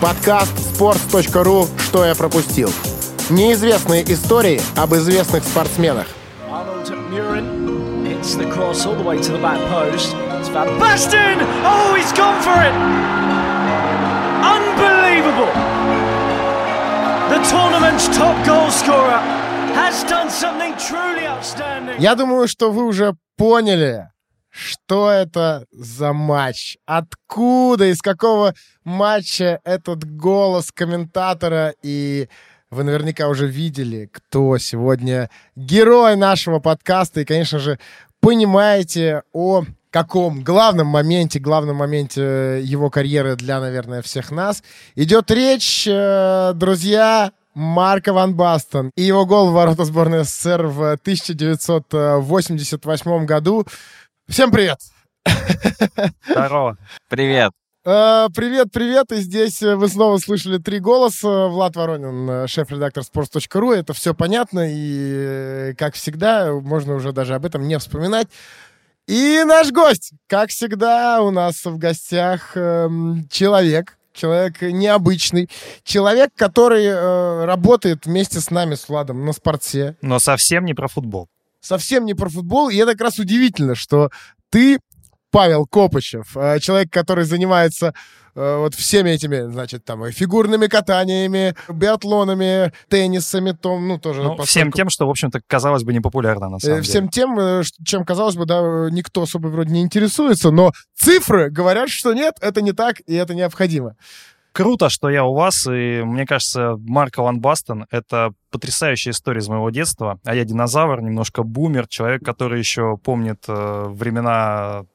Подкаст sports.ru «Что я пропустил». Неизвестные истории об известных спортсменах. Oh. Я думаю, что вы уже поняли, что это за матч? Откуда, из какого матча этот голос комментатора? И вы наверняка уже видели, кто сегодня герой нашего подкаста. И, конечно же, понимаете о каком главном моменте, главном моменте его карьеры для, наверное, всех нас. Идет речь, э, друзья, Марка Ван Бастон и его гол в ворота сборной СССР в 1988 году. Всем привет! Здорово. Привет. Э, Привет, привет. И здесь э, вы снова слышали три голоса. Влад Воронин, э, шеф-редактор sports.ru. Это все понятно. И, как всегда, можно уже даже об этом не вспоминать. И наш гость, как всегда, у нас в гостях эм, человек, человек необычный, человек, который э, работает вместе с нами, с Владом, на спорте, Но совсем не про футбол. Совсем не про футбол. И это как раз удивительно, что ты, Павел Копычев, э, человек, который занимается э, вот всеми этими, значит, там, и фигурными катаниями, биатлонами, теннисами, том, ну, тоже... Ну, поскольку- всем тем, что, в общем-то, казалось бы, непопулярно на Э, самом Всем деле. тем, э, ш- чем, казалось бы, да, никто особо вроде не интересуется, но цифры говорят, что нет, это не так, и это необходимо. Круто, что я у вас, и мне кажется, Марко Ван Бастен — это потрясающая история из моего детства. А я динозавр, немножко бумер, человек, который еще помнит э, времена,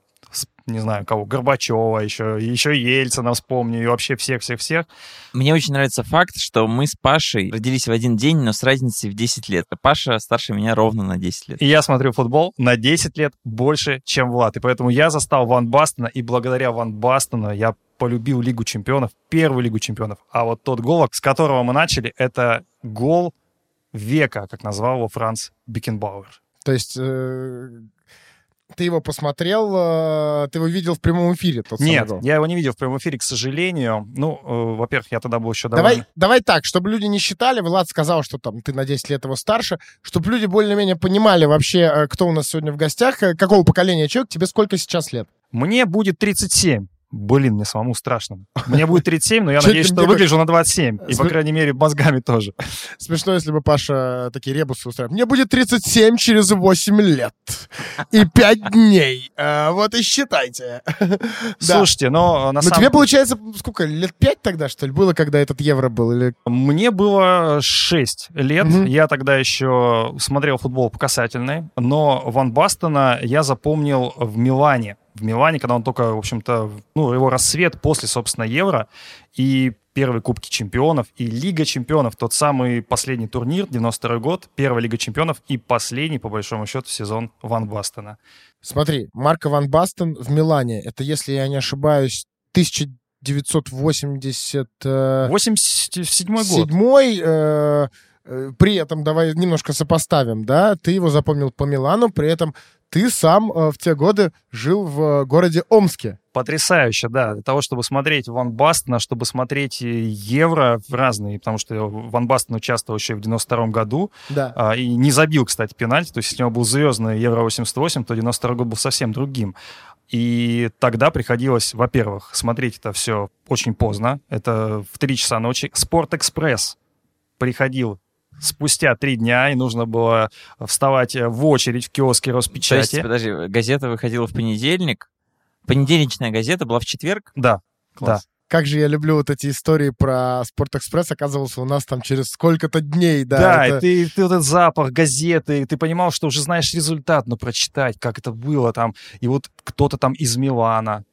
не знаю, кого, Горбачева, еще, еще Ельцина вспомню, и вообще всех-всех-всех. Мне очень нравится факт, что мы с Пашей родились в один день, но с разницей в 10 лет. А Паша старше меня ровно на 10 лет. И я смотрю футбол на 10 лет больше, чем Влад. И поэтому я застал Ван Бастена, и благодаря Ван Бастену я полюбил Лигу чемпионов, первую Лигу чемпионов. А вот тот гол, с которого мы начали, это гол века, как назвал его Франц Беккенбауэр. То есть э, ты его посмотрел, э, ты его видел в прямом эфире, тот Нет, гол? я его не видел в прямом эфире, к сожалению. Ну, э, во-первых, я тогда был еще Давай, довольно... давай так, чтобы люди не считали, Влад сказал, что там ты на 10 лет его старше, чтобы люди более-менее понимали вообще, кто у нас сегодня в гостях, какого поколения человек, тебе сколько сейчас лет? Мне будет 37. Блин, мне самому страшно. Мне будет 37, но я надеюсь, что выгляжу на 27. И, по крайней мере, мозгами тоже. Смешно, если бы Паша такие ребусы устраивал. Мне будет 37 через 8 лет и 5 дней. Э, Вот и считайте. Слушайте, но э, на самом тебе, получается, сколько, лет 5 тогда, что ли, было, когда этот евро был? Или... Мне было 6 лет. Я тогда еще смотрел футбол по касательной. Но Ван Бастона я запомнил в Милане. В Милане, когда он только, в общем-то, ну, его рассвет после, собственно, Евро и первые Кубки Чемпионов и Лига Чемпионов, тот самый последний турнир, 92 год, первая Лига Чемпионов и последний, по большому счету, сезон Ван Бастона. Смотри, Марко Ван Бастен в Милане. Это, если я не ошибаюсь, 1980... э, 87 год. Седьмой, э, э, при этом, давай немножко сопоставим, да, ты его запомнил по Милану, при этом ты сам э, в те годы жил в э, городе Омске. Потрясающе, да. Для того, чтобы смотреть Ван Бастена, чтобы смотреть э, Евро в разные, потому что Ван Бастен участвовал еще в 92 году, Да. а, и не забил, кстати, пенальти, то есть если у него был звездный Евро 88, то 92 год был совсем другим. И тогда приходилось, во-первых, смотреть это все очень поздно, это в 3 часа ночи. Спорт-экспресс приходил спустя три дня, и нужно было вставать в очередь в киоске То есть, Роспечати. подожди, газета выходила в понедельник, понедельничная газета была в четверг? Да, Класс. Как же я люблю вот эти истории про Спортэкспресс. Оказывался у нас там через сколько-то дней, да. Да, это- и ты, ты вот этот запах газеты, ты понимал, что уже знаешь результат, но прочитать, как это было там. И вот кто-то там из Милана,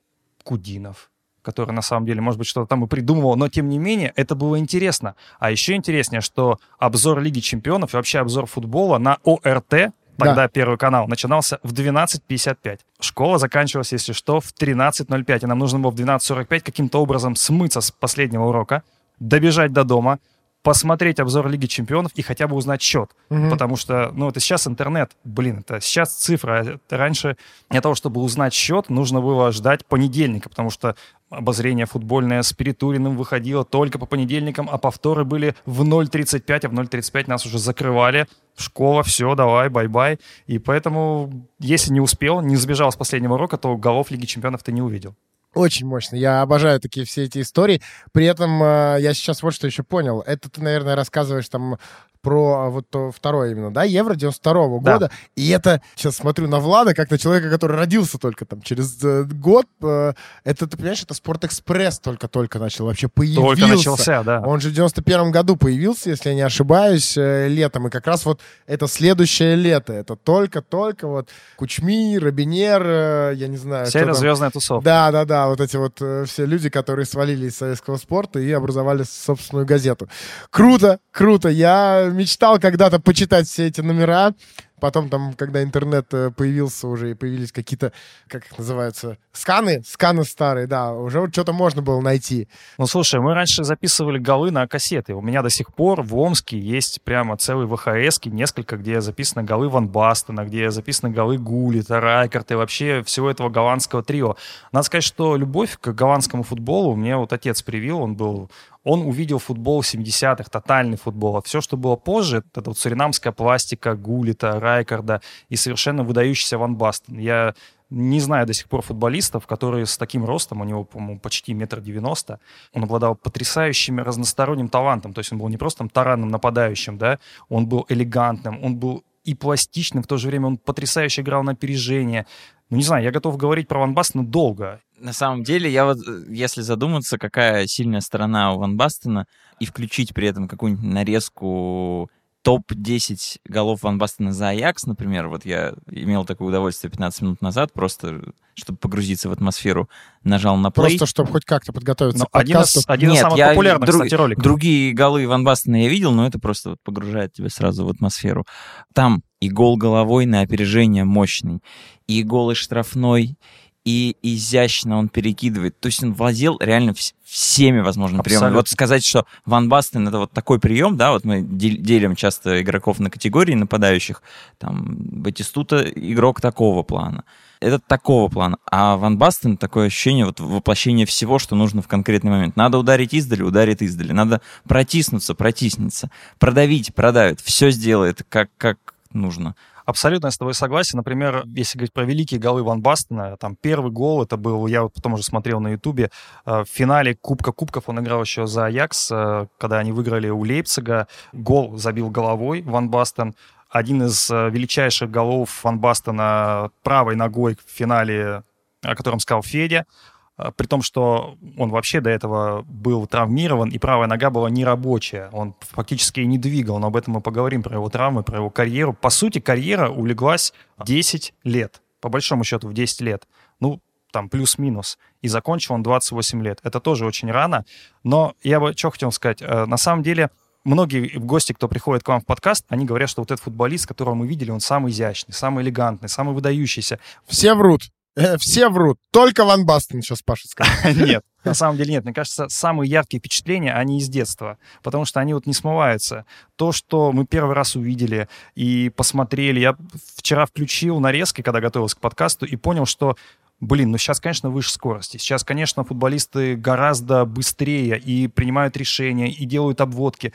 Кудинов, который на самом деле, может быть, что-то там и придумывал, но тем не менее это было интересно. А еще интереснее, что обзор Лиги Чемпионов и вообще обзор футбола на ОРТ, тогда Первый канал, начинался в 12.55. Школа заканчивалась, если что, в 13.05. И нам нужно было в 12.45 каким-то образом смыться с последнего урока, добежать до дома, посмотреть обзор Лиги Чемпионов и хотя бы узнать счет. Мгм. Потому что, ну, это сейчас интернет, блин, это сейчас цифра. Это раньше для того, чтобы узнать счет, нужно было ждать понедельника, потому что обозрение футбольное с Перетуриным выходило только по понедельникам, а повторы были в 0.35, а в 0.35 нас уже закрывали. Школа, все, давай, bye-bye. И поэтому, если не успел, не сбежал с последнего урока, то голов Лиги Чемпионов ты не увидел. Очень мощно. Я обожаю такие все эти истории. При этом э, я сейчас вот что еще понял. Это ты, наверное, рассказываешь там про вот то второе именно, да, Евро 92 да. года. И это, сейчас смотрю на Влада, как на человека, который родился только там через э, год. Э, это, ты понимаешь, это Спорт-Экспресс только-только начал вообще появился. Только начался, да. Он же в 91 году появился, если я не ошибаюсь, э, летом. И как раз вот это следующее лето. Это только-только вот Кучми, Робинер, э, я не знаю. Северо-звездная тусовка. Да, да, да. Вот эти вот э, все люди, которые свалили из советского спорта и образовали собственную газету. Круто, круто. Я мечтал когда-то почитать все эти номера. Потом там, когда интернет э, появился уже и появились какие-то, как их называются, сканы, сканы старые, да, уже вот что-то можно было найти. Ну, слушай, мы раньше записывали голы на кассеты. У меня до сих пор в Омске есть прямо целый ВХС, несколько, где записаны голы Ван Бастена, где записаны голы Гулита, Райкарта и вообще всего этого голландского трио. Надо сказать, что любовь к голландскому футболу мне вот отец привил, он был он увидел футбол 70-х, тотальный футбол. А все, что было позже, это вот суринамская пластика, Гулита, Райкарда и совершенно выдающийся Ван Бастен. Я не знаю до сих пор футболистов, которые с таким ростом, у него, по-моему, почти метр девяносто, он обладал потрясающим разносторонним талантом, то есть он был не просто там таранным нападающим, да, он был элегантным, он был и пластичным, в то же время он потрясающе играл на опережение. Ну, не знаю, я готов говорить про Ван Бастена долго. На самом деле, я вот, э, если задуматься, какая сильная сторона у Ван Бастена, и включить при этом какую-нибудь нарезку топ-10 голов Ван Бастена за Аякс, например, вот я имел такое удовольствие 15 минут назад, просто чтобы погрузиться в атмосферу, нажал на плей. Просто чтобы хоть как-то подготовиться но к один из, один Нет, из самых я, популярных, друг, кстати, роликов. Другие голы Ван Бастена я видел, но это просто вот погружает тебя сразу в атмосферу. Там и гол головой на опережение мощный, и гол из штрафной, и изящно он перекидывает. То есть он владел реально всеми возможными приемами. Вот сказать, что Ван Бастен это вот такой прием, да, вот мы делим часто игроков на категории нападающих, там, Батистута игрок такого плана. Это такого плана. А Ван Бастен такое ощущение вот воплощения всего, что нужно в конкретный момент. Надо ударить издали, ударит издали. Надо протиснуться, протиснется. Продавить, продавит. Все сделает, как, как нужно. Абсолютно я с тобой согласен. Например, если говорить про великие голы Ван Бастена, там первый гол, это был, я вот потом уже смотрел на Ютубе, э, в финале Кубка Кубков он играл еще за Аякс, э, когда они выиграли у Лейпцига. Гол забил головой Ван Бастен. Один из э, величайших голов Ван Бастена правой ногой в финале о котором сказал Федя. А, при том, что он вообще до этого был травмирован, и правая нога была нерабочая. Он фактически и не двигал, но об этом мы поговорим, про его травмы, про его карьеру. По сути, карьера улеглась 10 лет. По большому счету, в 10 лет. Ну, там плюс-минус. И закончил он 28 лет. Это тоже очень рано. Но я бы что хотел сказать. Э, на самом деле, многие гости, кто приходит к вам в подкаст, они говорят, что вот этот футболист, которого мы видели, он самый изящный, самый элегантный, самый выдающийся. Все врут. Э, все врут. Только Ван Бастен сейчас Паша скажет. Нет, на самом деле нет. Мне кажется, самые яркие впечатления, они из детства. Потому что они вот не смываются. То, что мы первый раз увидели и посмотрели. Я вчера включил нарезки, когда готовился к подкасту, и понял, что Блин, ну сейчас, конечно, выше скорости. Сейчас, конечно, футболисты гораздо быстрее и принимают решения, и делают обводки.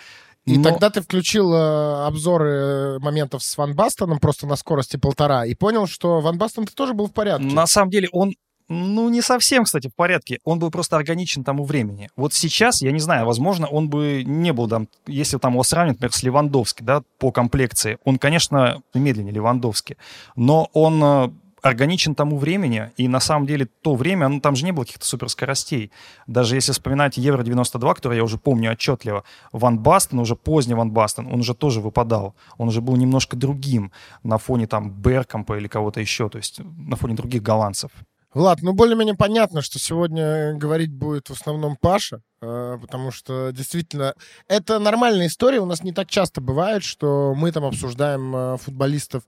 И Но... тогда ты включил э, обзоры э, моментов с Ван Бастоном просто на скорости полтора и понял, что Ван Бастон тоже был в порядке. На самом деле он ну, не совсем, кстати, в порядке. Он был просто органичен тому времени. Вот сейчас, я не знаю, возможно, он бы не был там, если там его сравнивать, например, с Левандовски, да, по комплекции. Он, конечно, медленнее Левандовски, но он э, органичен тому времени, и на самом деле то время, ну там же не было каких-то суперскоростей. Даже если вспоминать Евро-92, который я уже помню отчетливо, Ван Бастен, уже поздний Ван Бастен, он уже тоже выпадал. Он уже был немножко другим на фоне там Беркампа или кого-то еще, то есть на фоне других голландцев. Влад, ну более-менее понятно, что сегодня говорить будет в основном Паша, потому что действительно это нормальная история. У нас не так часто бывает, что мы там обсуждаем э, футболистов,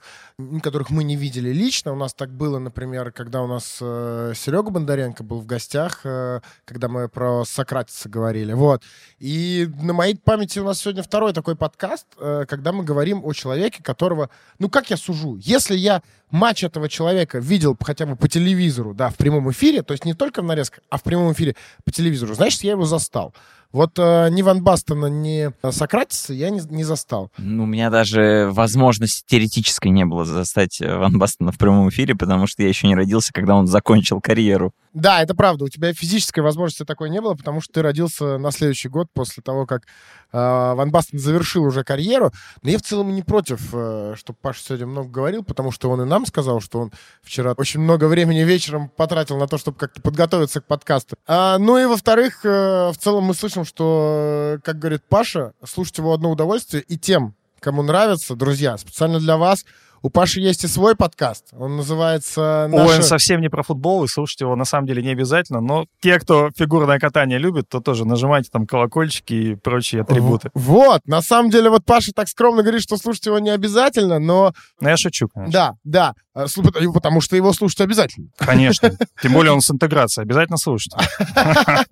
которых мы не видели лично. У нас так было, например, когда у нас э, Серега Бондаренко был в гостях, э, когда мы про Сократиса говорили. Вот. И на моей памяти у нас сегодня второй такой подкаст, э, когда мы говорим о человеке, которого... Ну, как я сужу? Если я матч этого человека видел хотя бы по телевизору, да, в прямом эфире, то есть не только в нарезках, а в прямом эфире по телевизору, значит, я его застал. Вот э, ни Ван Бастона, ни Сократиса я не, не застал. Ну, у меня даже возможности теоретической не было застать э, Ван Бастона в прямом эфире, потому что я еще не родился, когда он закончил карьеру. Да, это правда. У тебя физической возможности такой не было, потому что ты родился на следующий год после того, как Ван Бастон завершил уже карьеру. Но я в целом не против, э, чтобы Паша сегодня много говорил, потому что он и нам сказал, что он вчера очень много времени вечером потратил на то, чтобы как-то подготовиться к подкасту. А, ну и во-вторых, э, в целом мы слышим, что, э, как говорит Паша, слушать его одно удовольствие. И тем, кому нравится, друзья, специально для вас у Паши есть и свой подкаст. Он называется... Ой, «Наша- он совсем не про футбол, и слушать его на самом деле не обязательно, но те, кто фигурное катание любит, то тоже нажимайте там колокольчики и прочие атрибуты. Вот, на самом деле, вот Паша так скромно говорит, что слушать его не обязательно, но Но я шучу, конечно. да, да, потому- потому что его слушать обязательно. Конечно. Тем более он с интеграцией. Обязательно слушайте.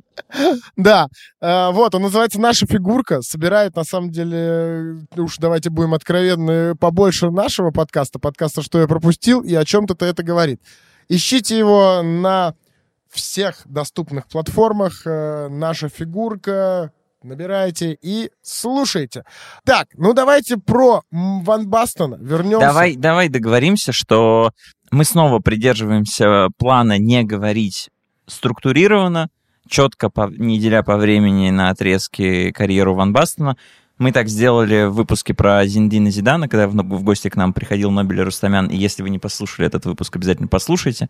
Да, э, вот, он называется «Наша фигурка», собирает, на самом деле, э, уж давайте будем откровенны, побольше нашего подкаста, подкаста «Что я пропустил» и о чем-то это говорит. Ищите его на всех доступных платформах, э, «Наша фигурка», набирайте и слушайте. Так, ну давайте про Ван Бастона вернемся. Давай, давай договоримся, что мы снова придерживаемся плана не говорить структурированно, четко, по, не деля по времени на отрезки карьеру Ван Бастона. Мы так сделали в выпуске про Зиндина Зидана, когда в, в гости к нам приходил Нобель Рустамян. И если вы не послушали этот выпуск, обязательно послушайте.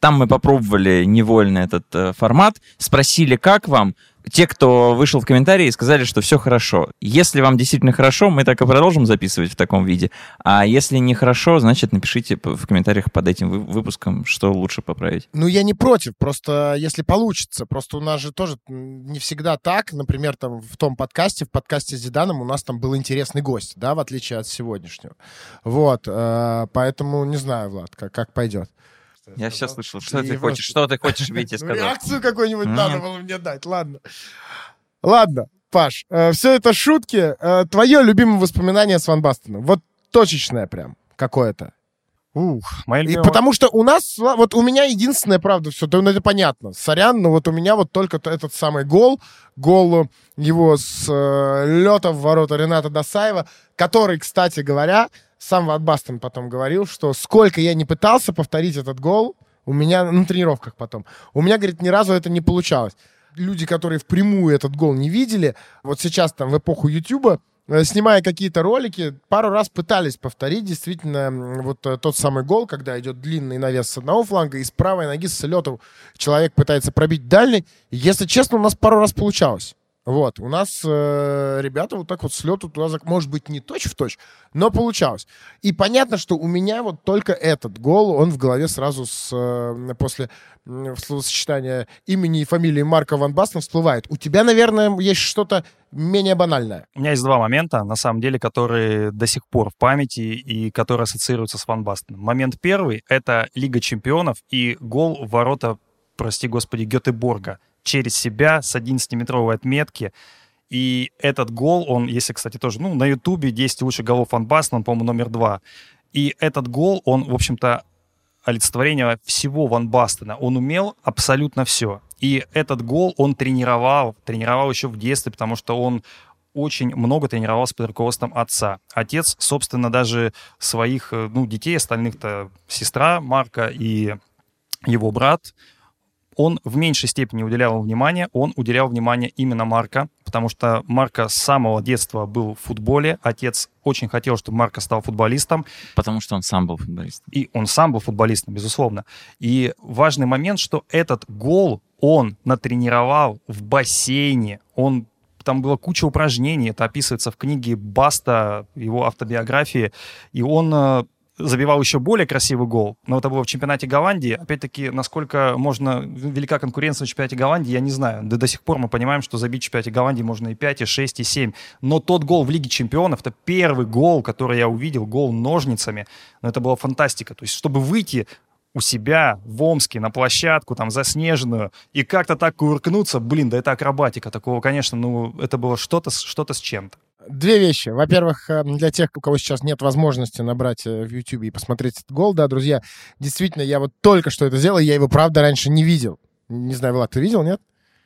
Там мы попробовали невольно этот э, формат, спросили, как вам. Те, кто вышел в комментарии, сказали, что все хорошо. Если вам действительно хорошо, мы так и продолжим записывать в таком виде. А если не хорошо, значит, напишите в комментариях под этим вы- выпуском, что лучше поправить. Ну, я не против, просто если получится. Просто у нас же тоже не всегда так. Например, там в том подкасте, в подкасте с Зиданом у нас там был интересный гость, да, в отличие от сегодняшнего. Вот, э, поэтому не знаю, Влад, как, как пойдет. Я все слышал. Что И ты просто- хочешь? Что ты хочешь, Витя, Ну, сказать? реакцию какую-нибудь надо было мне дать, ладно. Ладно, Паш, все это шутки. Э, Твое любимое воспоминание с Ван Бастоном? Вот точечное прям какое-то. Ух, моя И любимая- потому что у нас, вот у меня единственное, правда, все, ну это понятно, сорян, но вот у меня вот только то- этот самый гол, гол его с э, лета в ворота Рената Досаева, который, кстати говоря, сам Ван Бастон потом говорил, что сколько я не пытался повторить этот гол, у меня на тренировках потом, у меня, говорит, ни разу это не получалось. Люди, которые впрямую этот гол не видели, вот сейчас там в эпоху Ютуба, э, снимая какие-то ролики, пару раз пытались повторить действительно вот э, тот самый гол, когда идет длинный навес с одного фланга, и с правой ноги с лету человек пытается пробить дальний. Если честно, у нас пару раз получалось. Вот, у нас э, ребята вот так вот с лету туда, может быть, не точь в точь, но получалось. И понятно, что у меня вот только этот гол, он в голове сразу с, э, после м, словосочетания имени и фамилии Марка Ван Бастен всплывает. У тебя, наверное, есть что-то менее банальное. У меня есть два момента, на самом деле, которые до сих пор в памяти и которые ассоциируются с Ван Бастеном. Момент первый — это Лига чемпионов и гол в ворота, прости господи, Гетеборга через себя с 11-метровой отметки. И этот гол, он, если, кстати, тоже, ну, на Ютубе 10 лучших голов Ван Бастена, он, по-моему, номер два. И этот гол, он, в общем-то, олицетворение всего Ван Бастена. Он умел абсолютно все. И этот гол он тренировал, тренировал еще в детстве, потому что он очень много тренировался под руководством отца. Отец, собственно, даже своих э, ну, детей, остальных-то сестра Марка и его брат, он в меньшей степени уделял внимание, он уделял внимание именно Марка, потому что Марка с самого детства был в футболе, отец очень хотел, чтобы Марка стал футболистом, Потому что он сам был футболистом. и он сам был футболистом, безусловно. И важный момент, что этот гол он натренировал в бассейне. Он там была куча упражнений, это описывается в книге Баста, его автобиографии. И он э, забивал еще более красивый гол, но это было в чемпионате Голландии. Опять-таки, насколько можно, велика конкуренция в чемпионате Голландии, я не знаю. Да до сих пор мы понимаем, что забить в чемпионате Голландии можно и 5, и 6, и 7. Но тот гол в Лиге чемпионов, это первый гол, который я увидел, гол ножницами. Но это была фантастика. То есть, чтобы выйти у себя в Омске на площадку, там, заснеженную, и как-то так кувыркнуться, блин, да это акробатика. Такого, конечно, ну, это было что-то что с чем-то. Две вещи. Во-первых, э, для тех, у кого сейчас нет возможности набрать э, в YouTube и посмотреть этот гол, да, друзья, действительно, я вот только что это сделал, я его, правда, раньше не видел. Не знаю, Влад, ты видел, нет?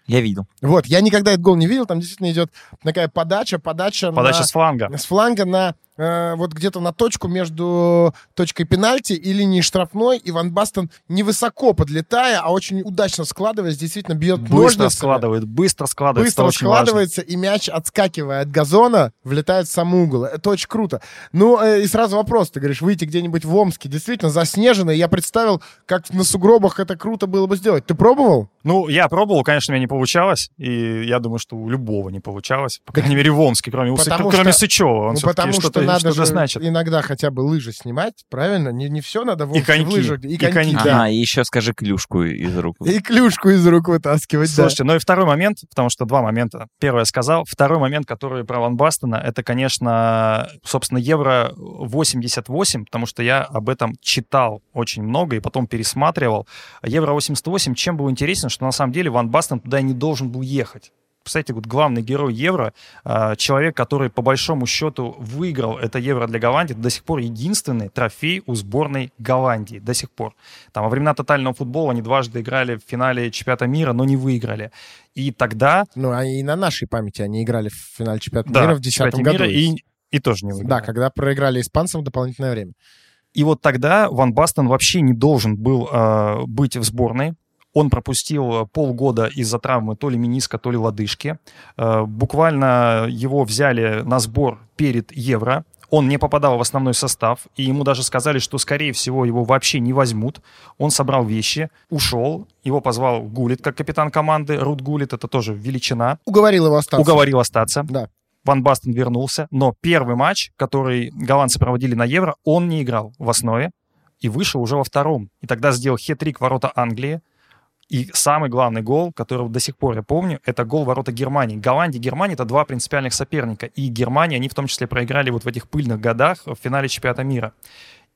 Я видел. Вот, я никогда этот гол не видел, там действительно идет такая подача, подача, подача на, с фланга. С фланга на э, вот где-то на точку между точкой пенальти и линией штрафной, и Ван Бастон невысоко подлетая, а очень удачно складываясь, действительно бьет Быстро ножницами. складывает, быстро складывается. Быстро складывается, важно. и мяч, отскакивая от газона, влетает в сам угол. Это очень круто. Ну, э, и сразу вопрос, ты говоришь, выйти где-нибудь в Омске, действительно заснежено, я представил, как на сугробах это круто было бы сделать. Ты пробовал? Ну, я пробовал, конечно, у меня не получалось, и я думаю, что у любого не получалось, по крайней мере, в Омске, кроме, потому кроме что, Сычева. Он ну, потому что надо что же значит. иногда хотя бы лыжи снимать, правильно? Не, не все надо в и коньки, в лыжах. И, и коньки, коньки да. Ага, и еще скажи клюшку из рук. И клюшку из рук вытаскивать, Слушайте, да. ну и второй момент, потому что два момента. Первый я сказал. Второй момент, который про Ван Бастона, это, конечно, собственно, Евро 88, потому что я об этом читал очень много и потом пересматривал. Евро 88 чем был интересен, что на самом деле Ван Бастон туда не должен был ехать представьте, вот главный герой Евро, а, человек, который по большому счету выиграл это Евро для Голландии, до сих пор единственный трофей у сборной Голландии, до сих пор. Там во времена тотального футбола они дважды играли в финале чемпионата мира, но не выиграли. И тогда... Ну, а и на нашей памяти они играли в финале чемпионата да, мира в 2010 году. и, и тоже не выиграли. Да, когда проиграли испанцам в дополнительное время. И вот тогда Ван Бастон вообще не должен был э, быть в сборной. Он пропустил э, полгода из-за травмы то ли миниска, то ли лодыжки. Э, буквально его взяли на сбор перед Евро. Он не попадал в основной состав, и ему даже сказали, что, скорее всего, его вообще не возьмут. Он собрал вещи, ушел, его позвал Гулит как капитан команды. Рут Гулит — это тоже величина. Уговорил его остаться. Уговорил остаться. Да. Ван Бастен вернулся, но первый матч, который голландцы проводили на Евро, он не играл в основе и вышел уже во втором. И тогда сделал хет-трик ворота Англии, и самый главный гол, который до сих пор я помню, это гол ворота Германии. Голландия и Германия — это два принципиальных соперника. И Германия, они в том числе проиграли вот в этих пыльных годах в финале чемпионата мира.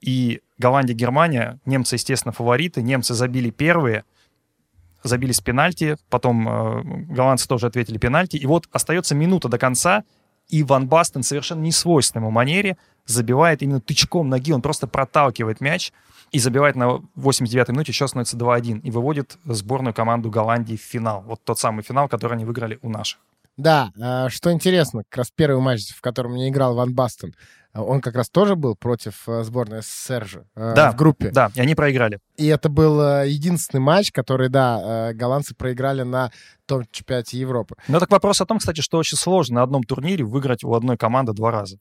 И Голландия, Германия, немцы, естественно, фавориты. Немцы забили первые, забили с пенальти, потом э, голландцы тоже ответили пенальти. И вот остается минута до конца, и Ван Бастен совершенно не свойственному манере забивает именно тычком ноги, он просто проталкивает мяч и забивает на 89-й минуте, еще становится 2-1, и выводит сборную команду Голландии в финал. Вот тот самый финал, который они выиграли у наших. Да, а, что интересно, как раз первый матч, в котором не играл Ван Бастон, он как раз тоже был против э, сборной СССР же э, да, в группе. Да, и они проиграли. И это был э, единственный матч, который, да, голландцы проиграли на том чемпионате Европы. Ну, так вопрос о том, кстати, что очень сложно на одном турнире выиграть у одной команды два раза.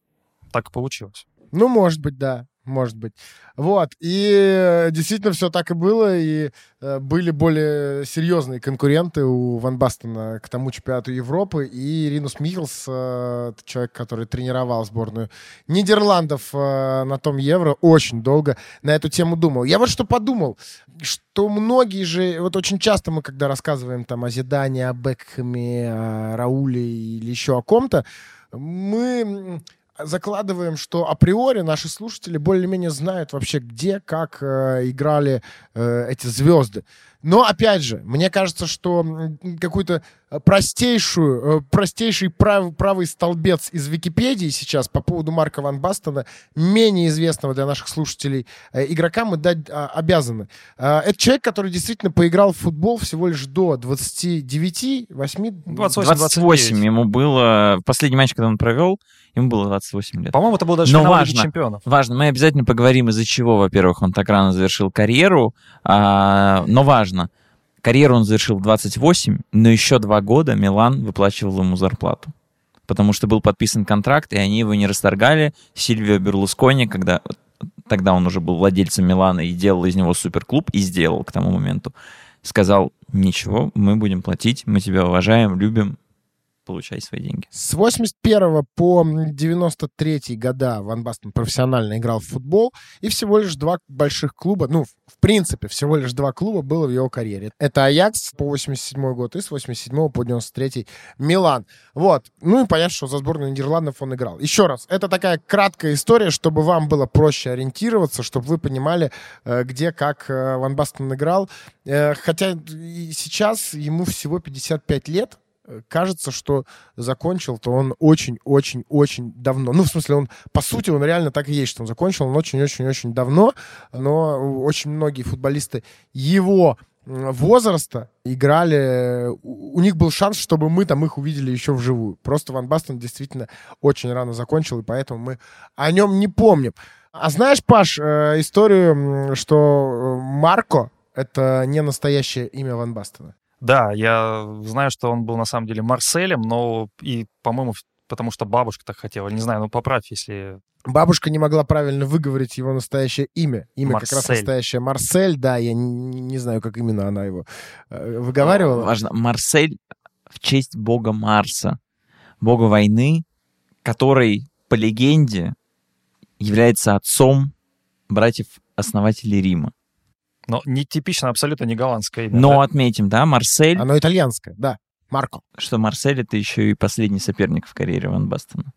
Так и получилось. Ну, может быть, да может быть. Вот. И действительно все так и было. И э, были более серьезные конкуренты у Ван Бастона к тому чемпионату Европы. И Ринус Михелс, э, человек, который тренировал сборную Нидерландов э, на том Евро, очень долго на эту тему думал. Я вот что подумал, что многие же, вот очень часто мы, когда рассказываем там о Зидане, о Бекхэме, о Рауле или еще о ком-то, мы закладываем, что априори наши слушатели более-менее знают вообще, где, как э, играли э, эти звезды. Но, опять же, мне кажется, что какую-то простейшую, э, простейший прав, правый столбец из Википедии сейчас по поводу Марка Ван Бастона, менее известного для наших слушателей э, игрока, мы дать а, обязаны. Это человек, который действительно поиграл в футбол всего лишь до 29, 8... 28, 28 ему было... Последний матч, когда он провел, ему было 28 лет. По-моему, это был даже Но финал важно, Лиги чемпионов. Важно, мы обязательно поговорим, из-за чего, во-первых, он так рано завершил карьеру, а, но важно, карьеру он завершил в 28, но еще два года Милан выплачивал ему зарплату. Потому что был подписан контракт, и они его не расторгали. Сильвио Берлускони, когда тогда он уже был владельцем Милана и делал из него суперклуб, и сделал к тому моменту, сказал, ничего, мы будем платить, мы тебя уважаем, любим, получай свои деньги. С 81 по 93 года Ван Бастен профессионально играл в футбол, и всего лишь два больших клуба, ну, в принципе, всего лишь два клуба было в его карьере. Это Аякс по 87 год и с 87 по 93 Милан. Вот. Ну и понятно, что за сборную Нидерландов он играл. Еще раз, это такая краткая история, чтобы вам было проще ориентироваться, чтобы вы понимали, э, где, как э, Ван Бастен играл. Э, хотя сейчас ему всего 55 лет, кажется, что закончил-то он очень-очень-очень давно. Ну, в смысле, он, по сути, он реально так и есть, что он закончил он очень-очень-очень давно, но очень многие футболисты его возраста играли, у них был шанс, чтобы мы там их увидели еще вживую. Просто Ван Бастон действительно очень рано закончил, и поэтому мы о нем не помним. А знаешь, Паш, э, историю, что Марко — это не настоящее имя Ван Бастона? Да, я знаю, что он был на самом деле Марселем, но и, по-моему, потому что бабушка так хотела. Не знаю, ну поправь, если... Бабушка не могла правильно выговорить его настоящее имя. Имя Марсель. как раз настоящее Марсель, да, я не, не знаю, как именно она его э, выговаривала. Важно, Марсель в честь бога Марса, бога войны, который, по легенде, является отцом братьев-основателей Рима. Но не типично, абсолютно не голландское имя. Но да? отметим, да, Марсель. Оно итальянское, да. Марко. Что Марсель — это еще и последний соперник в карьере Ван Бастона.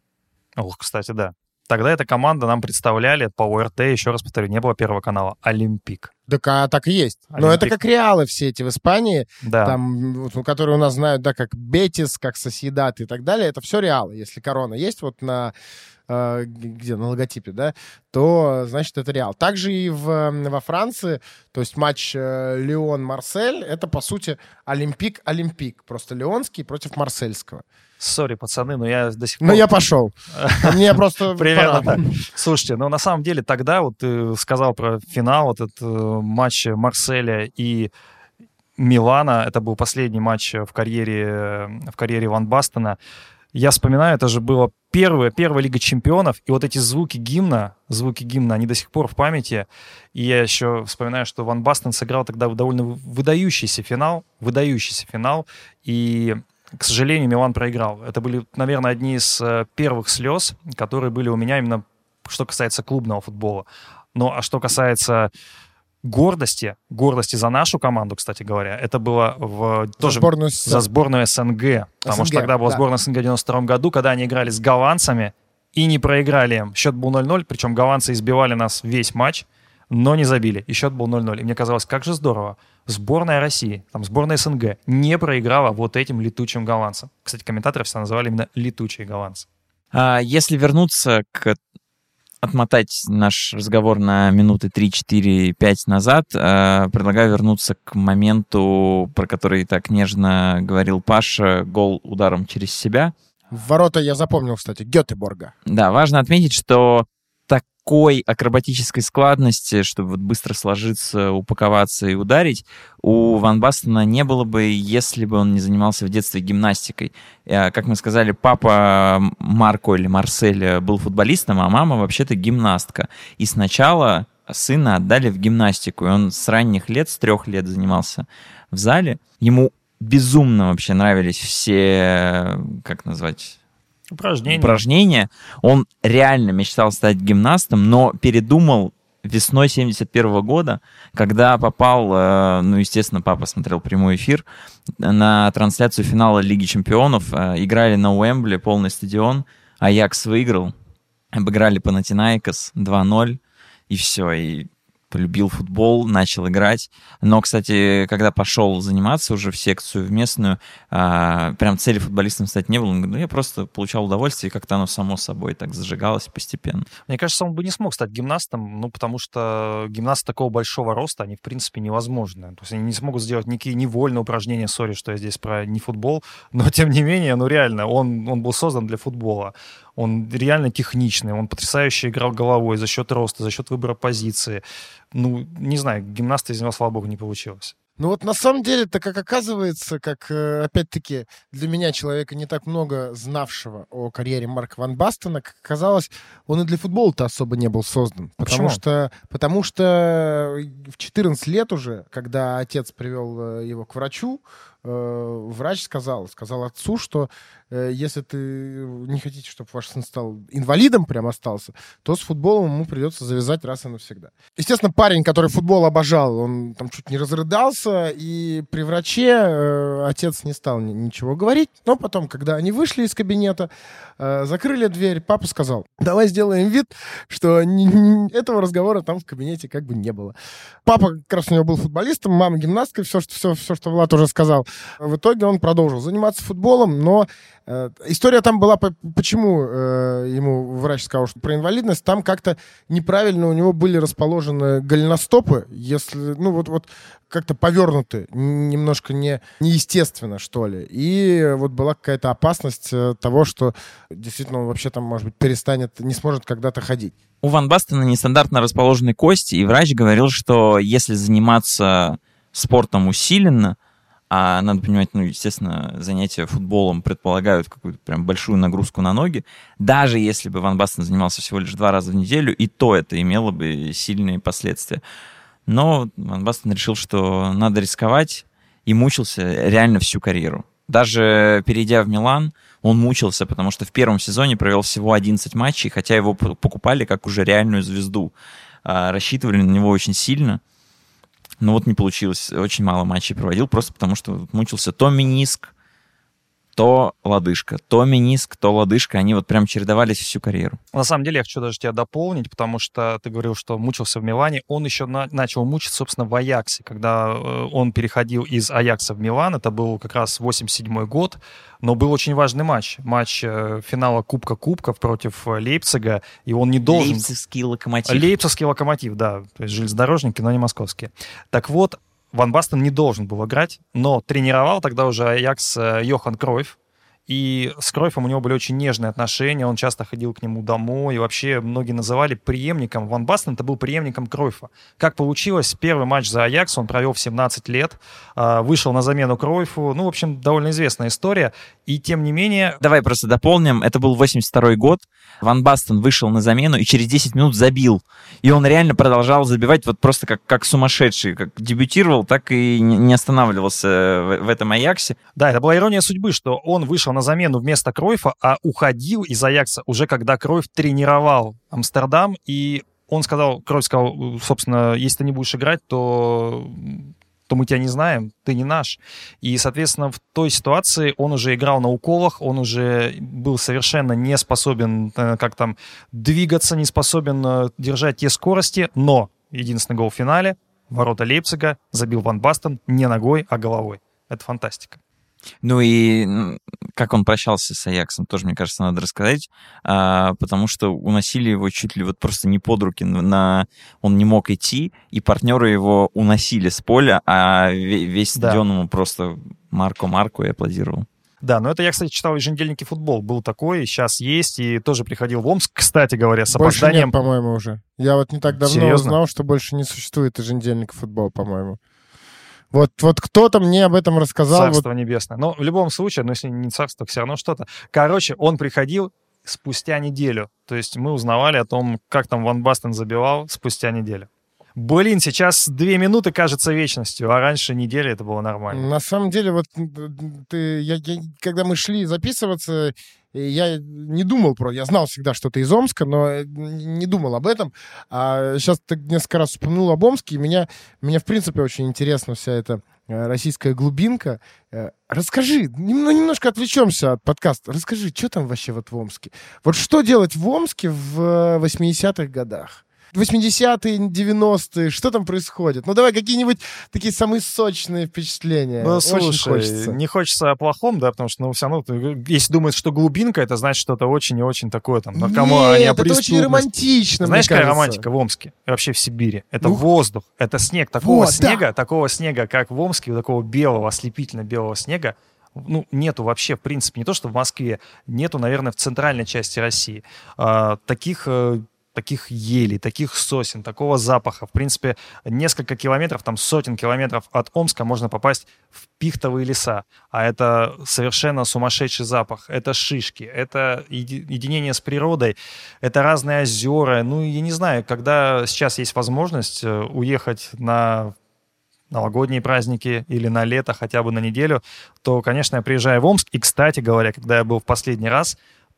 Ох, кстати, да. Тогда эта команда нам представляли по ОРТ, еще раз повторю, не было первого канала, Олимпик. Так, а, так и есть. Олимпик. Но это как реалы все эти в Испании, да. там, которые у нас знают, да, как Бетис, как Сосьедад и так далее. Это все реалы. Если корона есть вот на где на логотипе, да, то значит это Реал. Также и в, во Франции, то есть матч э, Лион-Марсель, это по сути Олимпик-Олимпик, просто Лионский против Марсельского. Sorry, пацаны, но я до сих пор... Ну, я пошел. Мне просто Примерно так. Слушайте, ну, на самом деле, тогда вот ты сказал про финал, вот этот э, матч Марселя и Милана. Это был последний матч в карьере, в карьере Ван Бастона. Я вспоминаю, это же было первая, первая Лига Чемпионов, и вот эти звуки гимна, звуки гимна, они до сих пор в памяти. И я еще вспоминаю, что Ван Бастен сыграл тогда довольно выдающийся финал, выдающийся финал, и к сожалению, Милан проиграл. Это были, наверное, одни из э, первых слез, которые были у меня именно что касается клубного футбола. Ну, а что касается гордости, гордости за нашу команду, кстати говоря, это было в, за тоже сборную за сборную СНГ, потому СНГ, что тогда была да. сборная СНГ в 92 году, когда они играли с голландцами и не проиграли им. Счет был 0-0, причем голландцы избивали нас весь матч, но не забили, и счет был 0-0. И мне казалось, как же здорово. Сборная России, там сборная СНГ не проиграла вот этим летучим голландцам. Кстати, комментаторы все называли именно летучие голландцы. А если вернуться к отмотать наш разговор на минуты 3, 4, 5 назад, э, предлагаю вернуться к моменту, про который так нежно говорил Паша, гол ударом через себя. В ворота я запомнил, кстати, Гетеборга. Да, важно отметить, что такой акробатической складности, чтобы вот быстро сложиться, упаковаться и ударить, у Ван Бастона не было бы, если бы он не занимался в детстве гимнастикой. Э, как мы сказали, папа Марко или Марсель был футболистом, а мама вообще-то гимнастка. И сначала сына отдали в гимнастику, и он с ранних лет, с трех лет занимался в зале. Ему безумно вообще нравились все, как назвать, Упражнения. упражнения. Он реально мечтал стать гимнастом, но передумал весной 71 года, когда попал, э, ну, естественно, папа смотрел прямой эфир на трансляцию финала Лиги Чемпионов. Э, играли на Уэмбли, полный стадион. Аякс выиграл. Обыграли Панатинаикос 2-0. И все. И полюбил футбол, начал играть. Но, кстати, когда пошел заниматься уже в секцию, в местную, а, прям цели футболистом стать не было. Ну, я просто получал удовольствие, и как-то оно само собой так зажигалось постепенно. Мне кажется, он бы не смог стать гимнастом, ну, потому что гимнасты такого большого роста, они, в принципе, невозможны. То есть они не смогут сделать никакие невольные упражнения, сори, что я здесь про не футбол, но, тем не менее, ну, реально, он, он был создан для футбола. Он реально техничный, он потрясающе играл головой за счет роста, за счет выбора позиции. Ну, не знаю, гимнаста из него, слава богу, не получилось. Ну вот на самом деле-то, как оказывается, как, э, опять-таки, для меня, человека не так много знавшего о карьере Марка Ван Бастона, как оказалось, он и для футбола-то особо не был создан. Потому Почему? что, потому что в 14 лет уже, когда отец привел э, его к врачу, э, врач сказал, сказал отцу, что э, если ты не хотите, чтобы ваш сын стал инвалидом, прям остался, то с футболом ему придется завязать раз и навсегда. Естественно, парень, который футбол обожал, он там чуть не разрыдался, и при враче э, отец не стал ничего говорить, но потом, когда они вышли из кабинета, э, закрыли дверь, папа сказал, давай сделаем вид, что этого разговора там в кабинете как бы не было. Папа как раз у него был футболистом, мама гимнасткой, все, что, все, все, что Влад уже сказал. В итоге он продолжил заниматься футболом, но э, история там была, по, почему э, ему врач сказал, что про инвалидность, там как-то неправильно у него были расположены голеностопы, если, ну вот, вот как-то повернуты, немножко не, неестественно, что ли. И вот была какая-то опасность э, того, что действительно он вообще там, может быть, перестанет, не сможет когда-то ходить. У Ван Бастена нестандартно расположены кости, и врач говорил, что если заниматься спортом усиленно, а надо понимать, ну, естественно, занятия футболом предполагают какую-то прям большую нагрузку на ноги. Даже если бы Ван Бастен занимался всего лишь два раза в неделю, и то это имело бы сильные последствия. Но Ван Бастен решил, что надо рисковать, и мучился реально всю карьеру. Даже перейдя в Милан, он мучился, потому что в первом сезоне провел всего 11 матчей, хотя его покупали как уже реальную звезду. А, рассчитывали на него очень сильно. Но вот не получилось. Очень мало матчей проводил, просто потому что мучился то миниск, то лодыжка, то миниск, то лодыжка, они вот прям чередовались всю карьеру. На самом деле я хочу даже тебя дополнить, потому что ты говорил, что мучился в Милане. Он еще на, начал мучиться, собственно, в Аяксе, когда э, он переходил из Аякса в Милан. Это был как раз 87 год, но был очень важный матч. Матч э, финала Кубка Кубков против э, Лейпцига, и он не должен... Лейпцигский локомотив. Лейпцигский локомотив, да, то есть железнодорожники, но не московские. Так вот, Ван Бастен не должен был играть, но тренировал тогда уже Аякс э, Йохан Кройф, и с Кройфом у него были очень нежные отношения, он часто ходил к нему домой, и вообще многие называли преемником. Ван Бастен это был преемником Кройфа. Как получилось, первый матч за Аякс он провел в 17 лет, а, вышел на замену Кройфу, ну, в общем, довольно известная история, и тем не менее... Давай просто дополним, это был 82 год, Ван Бастен вышел на замену и через 10 минут забил. И он реально продолжал забивать вот просто как, как сумасшедший. Как дебютировал, так и не останавливался в, в этом Аяксе. Да, это была ирония судьбы, что он вышел на замену вместо Кройфа, а уходил из Аякса уже когда Кройф тренировал Амстердам, и он сказал, Кройф сказал, собственно, если ты не будешь играть, то то мы тебя не знаем, ты не наш. И, соответственно, в той ситуации он уже играл на уколах, он уже был совершенно не способен э, как там двигаться, не способен э, держать те скорости, но единственный гол в финале, ворота Лейпцига, забил Ван Бастен не ногой, а головой. Это фантастика. Ну и как он прощался с Аяксом, тоже, мне кажется, надо рассказать, а, потому что уносили его чуть ли вот просто не под руки, на... он не мог идти, и партнеры его уносили с поля, а весь да. стадион ему просто Марко Марко и аплодировал. Да, но это я, кстати, читал в еженедельнике футбол. Был такой, сейчас есть, и тоже приходил в Омск, кстати говоря, с больше опозданием. Нет, по-моему, уже. Я вот не так давно Серьезно? узнал, что больше не существует еженедельника футбол, по-моему. Вот, вот кто-то мне об этом рассказал. Царство вот... небесное. Но в любом случае, ну если не царство, все равно что-то. Короче, он приходил спустя неделю. То есть мы узнавали о том, как там Ван Бастен забивал спустя неделю. Блин, сейчас две минуты кажется вечностью, а раньше недели это было нормально. На самом деле, вот ты, я, я, когда мы шли записываться, я не думал про... Я знал всегда, что ты из Омска, но э, не думал об этом. А сейчас ты несколько раз упомянул об Омске, и меня, меня в принципе, очень интересна вся эта э, российская глубинка. Э, расскажи, ну, немножко отвлечемся от подкаста. Расскажи, что там вообще вот в Омске? Вот что делать в Омске в 80-х годах? 80-е, 90-е, что там происходит? Ну, давай какие-нибудь такие самые сочные впечатления. Ну, Очень слушай, хочется. не хочется о плохом, да, потому что, ну, все равно, если думаешь, что глубинка, это значит что-то очень и очень такое там, наркомания, Нет, это очень романтично, Знаешь, какая романтика в Омске? И вообще в Сибири? Это ну, воздух, это снег. Такого вот, снега, да. такого снега, как в Омске, такого белого, ослепительно белого снега, ну, нету вообще, в принципе, не то, что в Москве, нету, наверное, в центральной части России. А, таких э, таких елей, таких сосен, такого запаха. В принципе, несколько километров, там сотен километров от Омска можно попасть в пихтовые леса. А это совершенно сумасшедший запах. Это шишки, это единение с природой, это разные озера. Ну, я не знаю, когда сейчас есть возможность э, уехать на новогодние праздники или на лето, хотя бы на неделю, то, конечно, я приезжаю в Омск. И, кстати говоря, когда я был в последний раз,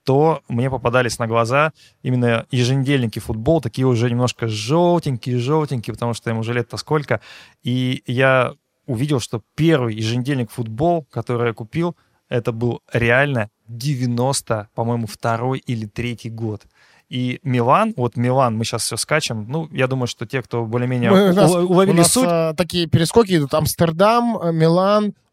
то мне попадались на глаза именно еженедельники футбол, такие уже немножко желтенькие-желтенькие, потому что им уже лет-то сколько. И я увидел, что первый еженедельник футбол, который я купил, это был реально 90, по-моему, второй или третий год. И Милан, вот Милан, мы сейчас все скачем. Ну, я думаю, что те, кто более-менее уловили У нас суть, а, такие перескоки идут. Амстердам, э,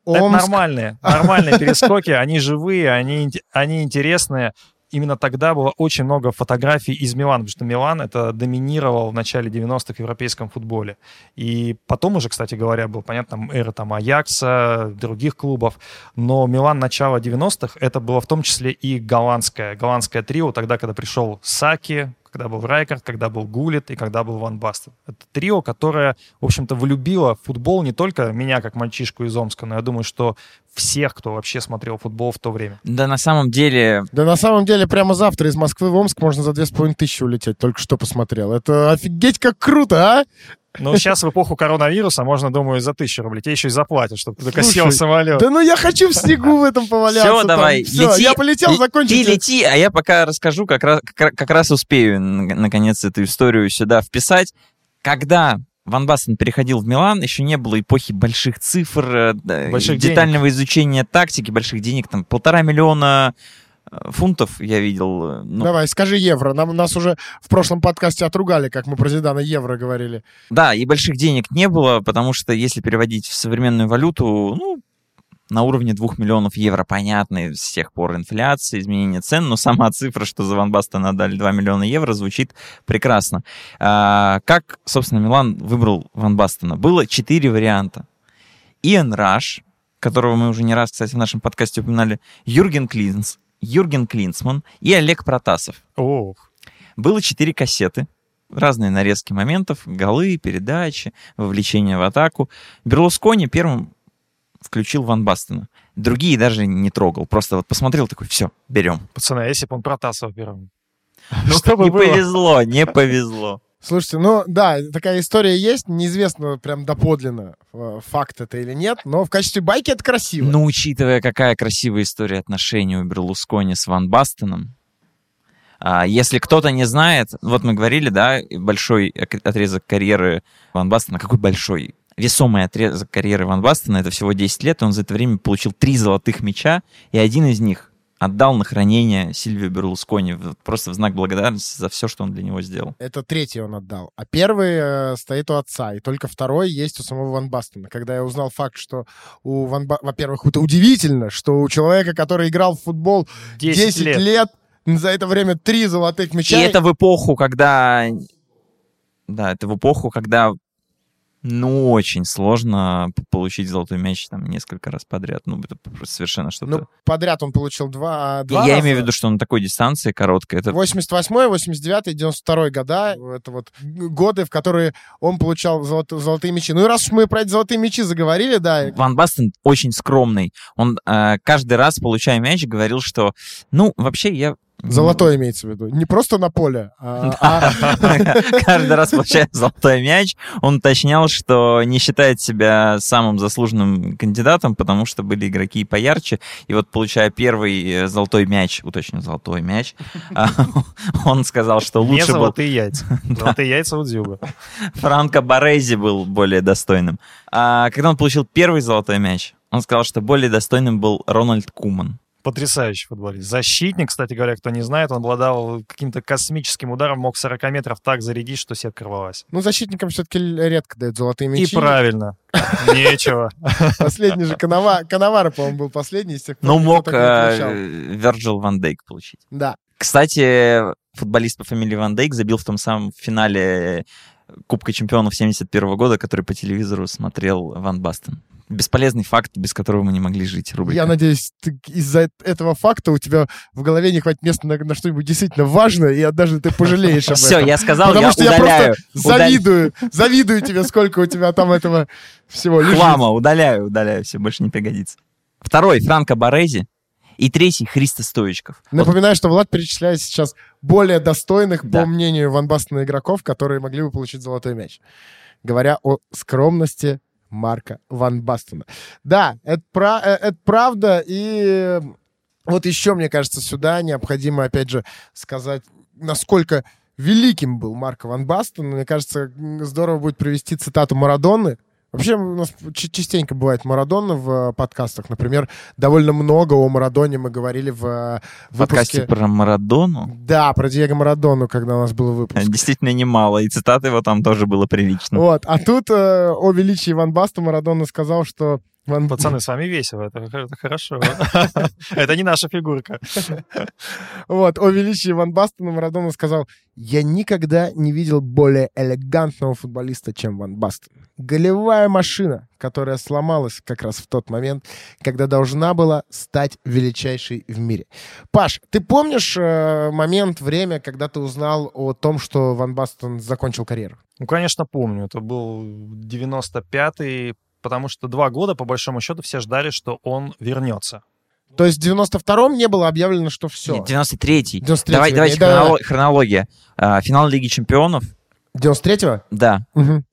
Милан, это Омск. нормальные, нормальные перескоки, они живые, они, они интересные. Именно тогда было очень много фотографий из Милана, потому что Милан это доминировал в начале 90-х в европейском футболе. И потом уже, кстати говоря, был, понятно, эра там Аякса, других клубов. Но Милан начала 90-х это было в том числе и голландское, голландское трио, тогда, когда пришел Саки, когда был Райкард, когда был Гулит и когда был Ван Бастен. Это трио, которое, в общем-то, влюбило в футбол не только меня, как мальчишку из Омска, но я думаю, что всех, кто вообще смотрел футбол в то время. Да на самом деле, Да на самом деле прямо завтра из Москвы в Омск можно за две с половиной тысячи улететь. Только что посмотрел. Это офигеть как круто, а? Но сейчас в эпоху коронавируса можно, думаю, за тысячу рублей. Тебе еще и заплатят, чтобы ты только сел Слушай, в самолет. Да ну я хочу в снегу в этом поваляться. все, давай, лети. я полетел, Ле- закончите. Ты лети, а я пока расскажу, как раз, как, как раз успею, наконец, эту историю сюда вписать. Когда Ван Бастен переходил в Милан, еще не было эпохи больших цифр, э, Больших детального изучения тактики, больших денег, там полтора миллиона фунтов я видел. э, ну, Давай, скажи евро. Нам, нас уже в прошлом подкасте отругали, как мы про Зидана евро говорили. Да, и больших денег не было, потому что если переводить в современную валюту, ну, на уровне 2 миллионов евро, понятно, с тех пор инфляция, изменение цен, но сама цифра, что за Ван Бастена отдали 2 миллиона евро, звучит прекрасно. А, как, собственно, Милан выбрал Ван Бастена? Было четыре варианта. Иэн Раш, которого мы уже не раз, кстати, в нашем подкасте упоминали, Юрген Клинс, Юрген Клинсман и Олег Протасов. Ох, Было четыре кассеты, разные нарезки моментов, голы, передачи, вовлечение в атаку. Берлускони первым включил Ван Бастена. Другие даже не трогал. Просто вот посмотрел такой, все, берем. пацаны, а если бы он Протасов первым? Ну, Что не было? повезло, не повезло. Слушайте, ну да, такая история есть, неизвестно прям доподлинно, э, факт это или нет, но в качестве байки это красиво. Ну, учитывая, какая красивая история отношений у Берлускони с Ван Бастеном, а, если кто-то не знает, вот мы говорили, да, большой ок- отрезок карьеры Ван Бастена, какой большой? Весомый отрезок карьеры Ван Бастена, это всего 10 лет, и он за это время получил три золотых мяча, и один из них отдал на хранение Сильвию Берлускони просто в знак благодарности за все, что он для него сделал. Это третий он отдал. А первый э, стоит у отца, и только второй есть у самого Ван Бастена. Когда я узнал факт, что у Ван Ба- Во-первых, это удивительно, что у человека, который играл в футбол 10, 10 лет. лет. за это время три золотых мяча. И это в эпоху, когда... Да, это в эпоху, когда ну, очень сложно получить золотой мяч там несколько раз подряд. Ну, это просто совершенно что-то... Ну, подряд он получил два, два я раза. имею в виду, что на такой дистанции короткой. Это 88 89 92 года. Это вот годы, в которые он получал золото- золотые мячи. Ну и раз уж мы про эти золотые мячи заговорили, да, Ван Бастен очень скромный. Он э, каждый раз, получая мяч, говорил, что, ну, вообще я... золотой имеется в виду. Не просто на поле, а, а- Каждый раз, получая золотой мяч, он уточнял, что не считает себя самым заслуженным кандидатом, потому что были игроки поярче. И вот, получая первый э, золотой мяч, уточню, золотой мяч, а, он сказал, что лучше был золотые яйца. Золотые яйца у Дзюба. Франко Борези был более достойным. А когда он получил первый золотой мяч, он сказал, что более достойным был Рональд Куман. Потрясающий футболист. Защитник, кстати говоря, кто не знает, он обладал каким-то космическим ударом, мог 40 метров так зарядить, что сетка рвалась. ну, защитникам все-таки редко дают золотые мячи. И правильно. Нечего. Последний же Канава... Канавара, по-моему, был последний из тех, кто Ну, мог э. Вирджил Ван Дейк получить. Да. Кстати, футболист по фамилии Ван Дейк забил в том самом финале Кубка чемпионов 71 года, который по телевизору смотрел Ван Бастен. Бесполезный факт, без которого мы не могли жить. Рубрика. Я надеюсь, из-за этого факта у тебя в голове не хватит места на, на что-нибудь действительно важное, и однажды ты пожалеешь об Все, этом. я сказал, Потому я что я просто завидую, завидую тебе, сколько у тебя там этого всего лежит. Хлама, удаляю, удаляю, все, больше не пригодится. Второй, Франко Борези. И третий, Христо Стоичков. Вот Напоминаю, что Влад перечисляет сейчас более достойных, Да. по мнению Ван Бастена, игроков, которые могли бы получить золотой мяч. Говоря о скромности Марка Ван Бастона. Да, это, пра- э, это правда, и вот еще, мне кажется, сюда необходимо, опять же, сказать, насколько великим был Марко Ван Бастон. Мне кажется, здорово будет привести цитату Марадоны, Вообще у нас частенько бывает Марадона в э, подкастах. Например, довольно много о Марадоне мы говорили в э, выпуске... подкасте про Марадону? Да, про Диего Марадону, когда у нас был выпуск. Действительно немало, и цитаты его там тоже было прилично. Вот, а тут э, о величии Ван Баста Марадона сказал, что Ван... Пацаны, с вами весело, это, это хорошо. Это не наша фигурка. Вот, о величии Ван Бастона Марадона сказал, я никогда не видел более элегантного футболиста, чем Ван Бастон. Голевая машина, которая сломалась как раз в тот момент, когда должна была стать величайшей в мире. Паш, ты помнишь э, момент, время, когда ты узнал о том, что Ван Бастон закончил карьеру? Ну, конечно, помню. Это был 95-й, потому что два года, по большому счету, все ждали, что он вернется. То есть в 92-м не было объявлено, что все? 93-й. 93 Давай, давайте да, хронолог, хронология. А, финал Лиги Чемпионов. 93-го? Да. Угу.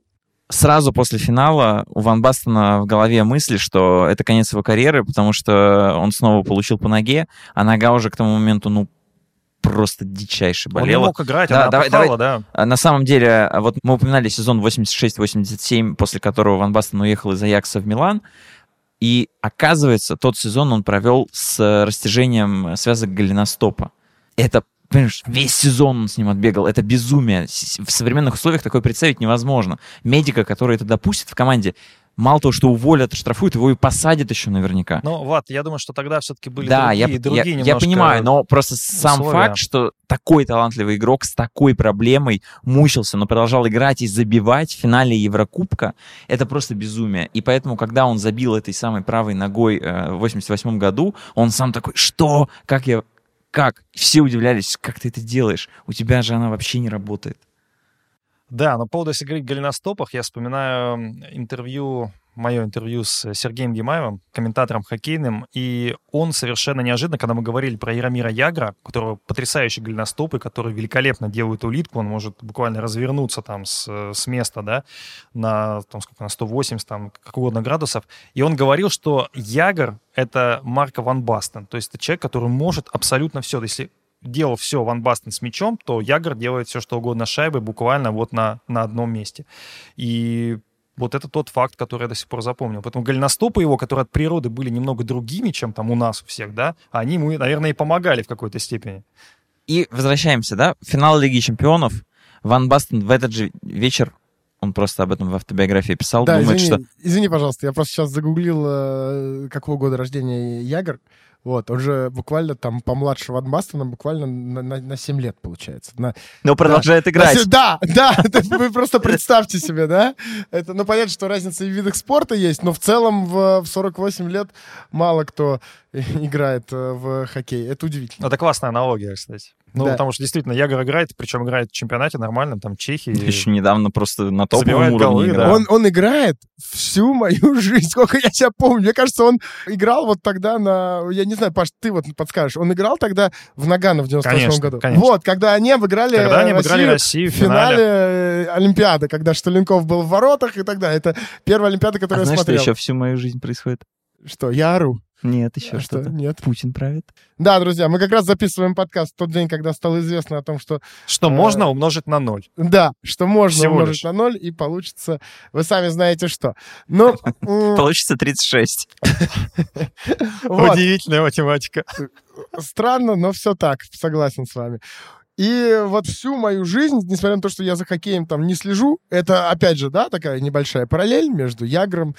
Сразу после финала у Ван Бастона в голове мысли, что это конец его карьеры, потому что он снова получил по ноге, а нога уже к тому моменту, ну, просто дичайше болела. Он не мог играть, да, она давай, опухала, давай. да. А, на самом деле, а, вот мы упоминали сезон 86-87, после которого Ван Бастен уехал из Аякса в Милан. И оказывается, тот сезон он провел с растяжением связок голеностопа. Это понимаешь, весь сезон он с ним отбегал. Это безумие. В современных условиях такое представить невозможно. Медика, который это допустит в команде, мало того, что уволят, штрафуют, его и посадят еще наверняка. Ну, вот, я думаю, что тогда все-таки были да, другие, я, другие я, я понимаю, но просто сам условия. факт, что такой талантливый игрок с такой проблемой мучился, но продолжал играть и забивать в финале Еврокубка, это просто безумие. И поэтому, когда он забил этой самой правой ногой э, в 88 году, он сам такой, что? Как я... Как? Все удивлялись, как ты это делаешь? У тебя же она вообще не работает. Да, но по поводу, если говорить о голеностопах, я вспоминаю интервью мое интервью с Сергеем Гимаевым, комментатором хоккейным, и он совершенно неожиданно, когда мы говорили про Яромира Ягра, у которого потрясающие голеностопы, который великолепно делает улитку, он может буквально развернуться там с, с места, да, на, там, сколько, на 180, там, как угодно градусов, и он говорил, что Ягр — это Марко Ван Бастен, то есть это человек, который может абсолютно все, если делал все Ван Бастен с мячом, то Ягр делает все, что угодно с шайбой, буквально вот на, на одном месте. И вот это тот факт, который я до сих пор запомнил. Поэтому голеностопы его, которые от природы были немного другими, чем там у нас у всех, да, они ему, наверное, и помогали в какой-то степени. И возвращаемся, да, финал Лиги Чемпионов. Ван Бастен в этот же вечер он просто об этом в автобиографии писал. Да, думает, извини, что... извини, пожалуйста, я просто сейчас загуглил, э, какого года рождения Ягр. Вот, он же буквально там помладше Ван Бастона, буквально на, на, на 7 лет, получается. На, Но продолжает да, играть. На, да, да, вы просто представьте себе, да? Это, ну, понятно, что разница и в видах спорта есть, но в целом в, в 48 лет мало кто играет э, в хоккей. Это удивительно. Это классная аналогия, кстати. Ну, да. потому что действительно Ягор играет, причем играет в чемпионате нормально, там Чехии. Еще недавно просто на топовом уровне голы, играл. Да. Он, он играет всю мою жизнь, сколько я себя помню. Мне кажется, он играл вот тогда на... Я не знаю, Паш, ты вот подскажешь. Он играл тогда в Нагано в 98 году. Конечно. Вот, когда они обыграли, когда они обыграли Россию, в финале, финале Олимпиады, когда Шталенков был в воротах и так далее. Это первая Олимпиада, которую а я знаешь, смотрел. что еще всю мою жизнь происходит? Что, я ору? Нет, еще а что-то. Нет. Путин правит. Да, друзья, мы как раз записываем подкаст в тот день, когда стало известно о том, что... Что э, можно умножить на ноль. Да, что можно Всего умножить лишь. на ноль, и получится... Вы сами знаете что. Ну... Получится 36. Удивительная математика. Странно, но все так, согласен с вами. И вот всю мою жизнь, несмотря на то, что я за хоккеем там не слежу, это, опять же, да, такая небольшая параллель между Ягром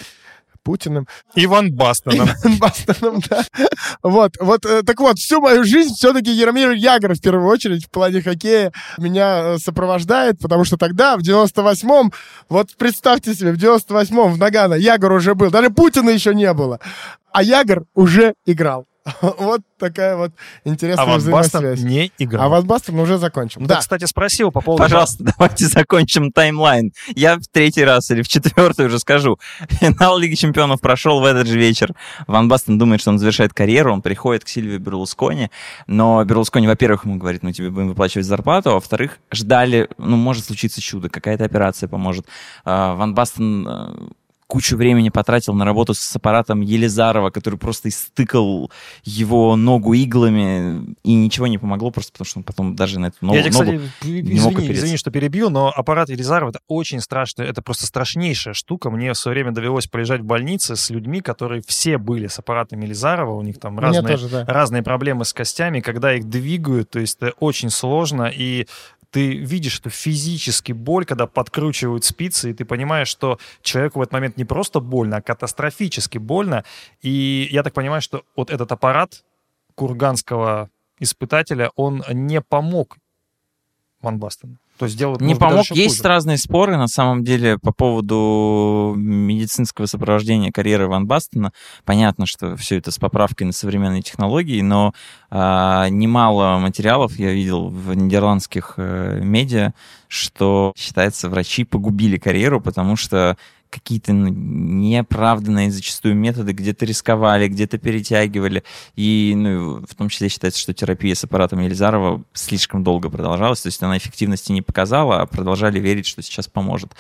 Путиным. Иван Бастоном. Иван Бастоном, да. Вот, вот, э, так вот, всю мою жизнь все-таки Яромир Ягор в первую очередь в плане хоккея меня э, сопровождает, потому что тогда, в 98-м, вот представьте себе, в 98-м в Нагано Ягор уже был, даже Путина еще не было, а Ягор уже играл. вот такая вот интересная а Ван взаимосвязь. не играл. А Ван Бастон уже закончил. Ну, да. кстати, спросил по поводу... Пожалуйста, давайте закончим таймлайн. Я в третий раз или в четвертый уже скажу. Финал Лиги Чемпионов прошел в этот же вечер. Ван Бастон думает, что он завершает карьеру, он приходит к Сильвию Берлускони, но Берлускони, во-первых, ему говорит, мы тебе будем выплачивать зарплату, а во-вторых, ждали, ну, может случиться чудо, какая-то операция поможет. А, Ван Бастон э, кучу времени потратил на работу с аппаратом Елизарова, который просто истыкал его ногу иглами, и ничего не помогло, просто потому что он потом даже на эту ногу, Я кстати, ногу извини, мог опереться. извини, что перебью, но аппарат Елизарова это очень страшно, это просто страшнейшая штука. Мне в свое время довелось полежать в больнице с людьми, которые все были с аппаратом Елизарова, у них там разные, тоже, да. разные проблемы с костями, когда их двигают, то есть это очень сложно, и ты видишь эту физически боль, когда подкручивают спицы, и ты понимаешь, что человеку в этот момент не просто больно, а катастрофически больно. И я так понимаю, что вот этот аппарат курганского испытателя, он не помог Ван Бастену. То есть сделал, Не помог. Есть хуже. разные споры, на самом деле, по поводу медицинского сопровождения карьеры Ван Бастена. Понятно, что все это с поправкой на современные технологии, но а, немало материалов я видел в нидерландских э, медиа, что считается, врачи погубили карьеру, потому что какие-то ну, неоправданные зачастую методы, где-то рисковали, где-то перетягивали. И ну, в том числе считается, что терапия с аппаратом Елизарова слишком долго продолжалась, то есть она эффективности не показала, а продолжали верить, что сейчас поможет.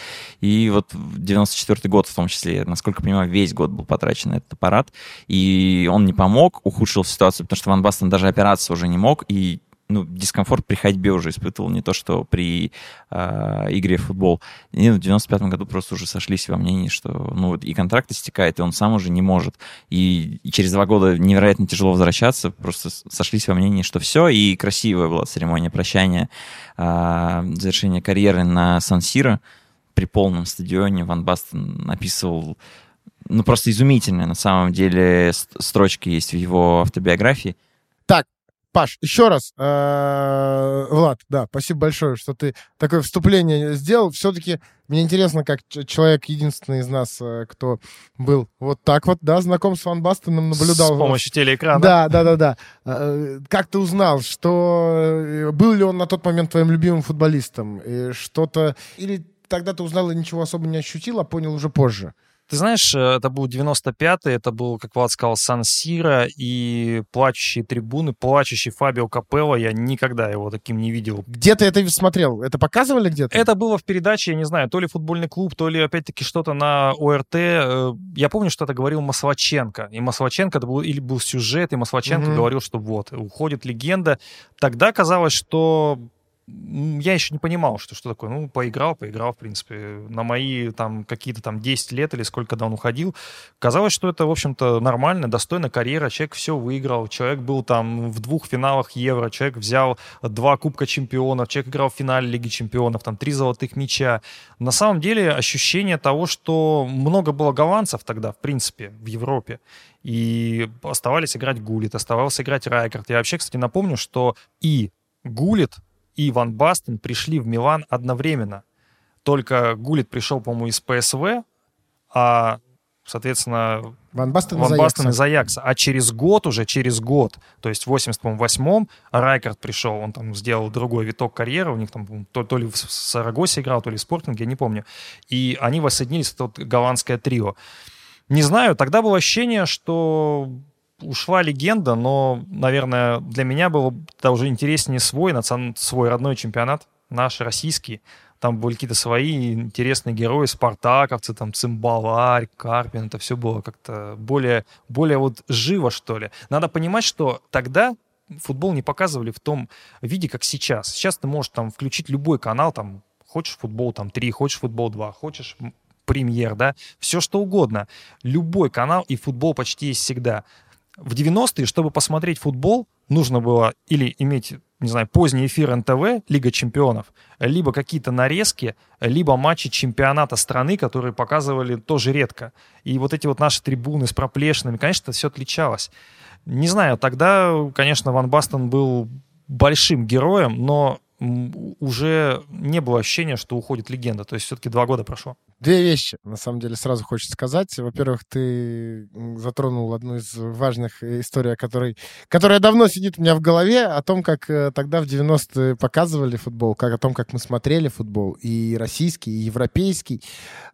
И вот в 94 год в том числе, насколько я понимаю, весь год был потрачен на этот аппарат, и он не помог, ухудшил ситуацию, потому что Ван Бастен даже операцию уже не мог, и ну, дискомфорт при ходьбе уже испытывал, не то, что при э, игре в футбол. И в 95-м году просто уже сошлись во мнении, что ну, вот и контракт истекает, и он сам уже не может. И, и через два года невероятно тяжело возвращаться, просто сошлись во мнении, что все, и красивая была церемония прощания, э, завершения карьеры на Сан-Сиро при полном стадионе. Ван Бастен описывал ну, просто изумительные, на самом деле, ст- строчки есть в его автобиографии. Паш, еще раз, э, Влад, да, спасибо большое, что ты такое вступление сделал. Все-таки мне интересно, как человек единственный из нас, э, кто был вот так вот, да, знаком с Ван Бастеном, наблюдал. С помощью телеэкрана. Да, да, да, да. Э, Как ты узнал, что был ли он на тот момент твоим любимым футболистом? Что-то или тогда ты узнал и ничего особо не ощутил, а понял уже позже? Ты знаешь, э, это был 95-й, это был, как Влад сказал, Сан-Сиро и плачущие трибуны, плачущий Фабио Капелло. Я никогда его таким не видел. Где ты это смотрел? Это показывали где-то? Это было в передаче, я не знаю, то ли футбольный клуб, то ли опять-таки что-то на ОРТ. Э, Я помню, что это говорил Маслаченко. И Маслаченко, это был, или был сюжет, и Маслаченко Мгм. говорил, что вот, уходит легенда. Тогда казалось, что я еще не понимал, что, что такое. Ну, поиграл, поиграл, в принципе. На мои там какие-то там 10 лет или сколько, когда он уходил, казалось, что это, в общем-то, нормально, достойная карьера. Человек все выиграл. Человек был там в двух финалах Евро. Человек взял два Кубка Чемпионов. Человек играл в финале Лиги Чемпионов. Там три золотых мяча. На самом деле ощущение того, что много было голландцев тогда, в принципе, в Европе. И оставались играть Гулит, оставался играть Райкард. Я вообще, кстати, напомню, что и Гулит, и Ван Бастен пришли в Милан одновременно. Только Гулит пришел, по-моему, из ПСВ, а, соответственно, Ван Бастен, Ван из Бастен из Аякса. А через год уже, через год, то есть в 88-м Райкард пришел, он там сделал другой виток карьеры, у них там то, то ли в Сарагосе играл, то ли в Спортинге, я не помню. И они воссоединились, это вот голландское трио. Не знаю, тогда было ощущение, что ушла легенда, но, наверное, для меня было тогда уже интереснее свой, национ- свой родной чемпионат, наш российский. Там были какие-то свои интересные герои, спартаковцы, там Цимбаларь, Карпин. Это все было как-то более, более вот живо, что ли. Надо понимать, что тогда футбол не показывали в том виде, как сейчас. Сейчас ты можешь там включить любой канал, там, хочешь футбол там 3, хочешь футбол 2, хочешь премьер, да, все что угодно. Любой канал и футбол почти есть всегда. В 90-е, чтобы посмотреть футбол, нужно было или иметь, не знаю, поздний эфир НТВ, Лига чемпионов, либо какие-то нарезки, либо матчи чемпионата страны, которые показывали тоже редко. И вот эти вот наши трибуны с проплешинами, конечно, все отличалось. Не знаю, тогда, конечно, Ван Бастон был большим героем, но уже не было ощущения, что уходит легенда. То есть все-таки два года прошло. Две вещи, на самом деле, сразу хочется сказать. Во-первых, ты затронул одну из важных э, историй, которой, которая давно сидит у меня в голове, о том, как э, тогда в 90-е показывали футбол, как о том, как мы смотрели футбол, и российский, и европейский.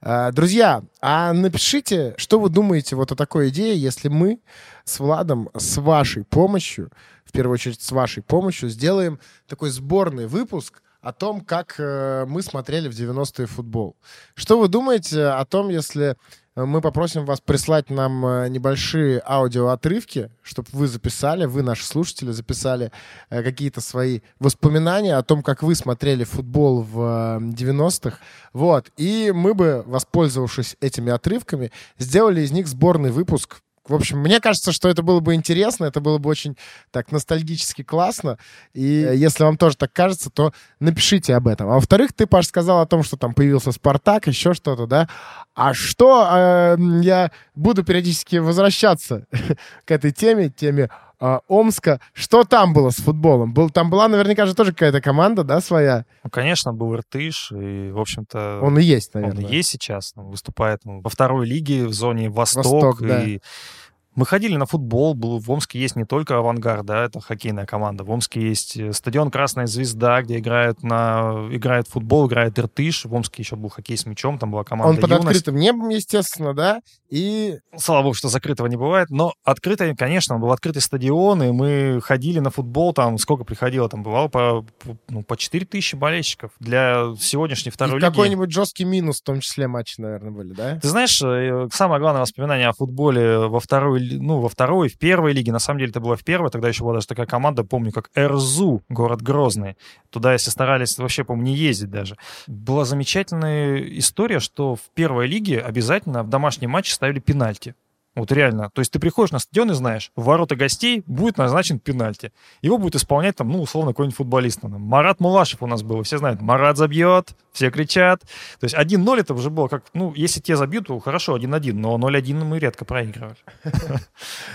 А, Друзья, а напишите, что вы думаете вот о такой идее, если мы с Владом, с вашей помощью, в первую очередь с вашей помощью, сделаем такой сборный выпуск о том, как э, мы смотрели в 90-е футбол. Что вы думаете о том, если э, мы попросим вас прислать нам э, небольшие аудиоотрывки, чтобы вы записали, вы, наши слушатели, записали какие-то свои воспоминания о том, как вы смотрели футбол в 90-х. Вот. И мы бы, воспользовавшись этими отрывками, сделали из них сборный выпуск в общем, мне кажется, что это было бы интересно, это было бы очень так ностальгически классно. И если вам тоже так кажется, то напишите об этом. А во-вторых, ты, Паш, сказал о том, что там появился Спартак, еще что-то, да? А что э, я буду периодически возвращаться к этой теме, теме э, Омска. Что там было с футболом? Был, там была наверняка же тоже какая-то команда, да, своя? Ну, конечно, был Иртыш, и, в общем-то... Он и есть, наверное. Он и есть сейчас. Выступает во второй лиге в зоне Восток. Восток да. Мы ходили на футбол, был, в Омске есть не только «Авангард», да, это хоккейная команда. В Омске есть э, стадион «Красная звезда», где играют, на, играет футбол, играет Иртыш. В Омске еще был хоккей с мячом, там была команда Он под «Юность». открытым небом, естественно, да, и... Слава богу, что закрытого не бывает, но открытый, конечно, был открытый стадион, и мы ходили на футбол, там сколько приходило, там бывало по, ну, по 4 тысячи болельщиков для сегодняшней второй и лиги. какой-нибудь жесткий минус в том числе матчи, наверное, были, да? Ты знаешь, э, самое главное воспоминание о футболе во второй, ну, во второй, в первой лиге, на самом деле это было в первой, тогда еще была даже такая команда, помню, как РЗУ, город Грозный. Туда, если старались вообще, по-моему, не ездить даже. Была замечательная история, что в первой лиге обязательно в домашнем матче ставили пенальти. Вот реально. То есть ты приходишь на стадион и знаешь, в ворота гостей будет назначен пенальти. Его будет исполнять там, ну, условно, какой-нибудь футболист. Там, Марат Мулашев у нас был, все знают. Марат забьет, все кричат. То есть 1-0 это уже было как, ну, если те забьют, то хорошо, 1-1, но 0-1 мы редко проигрывали.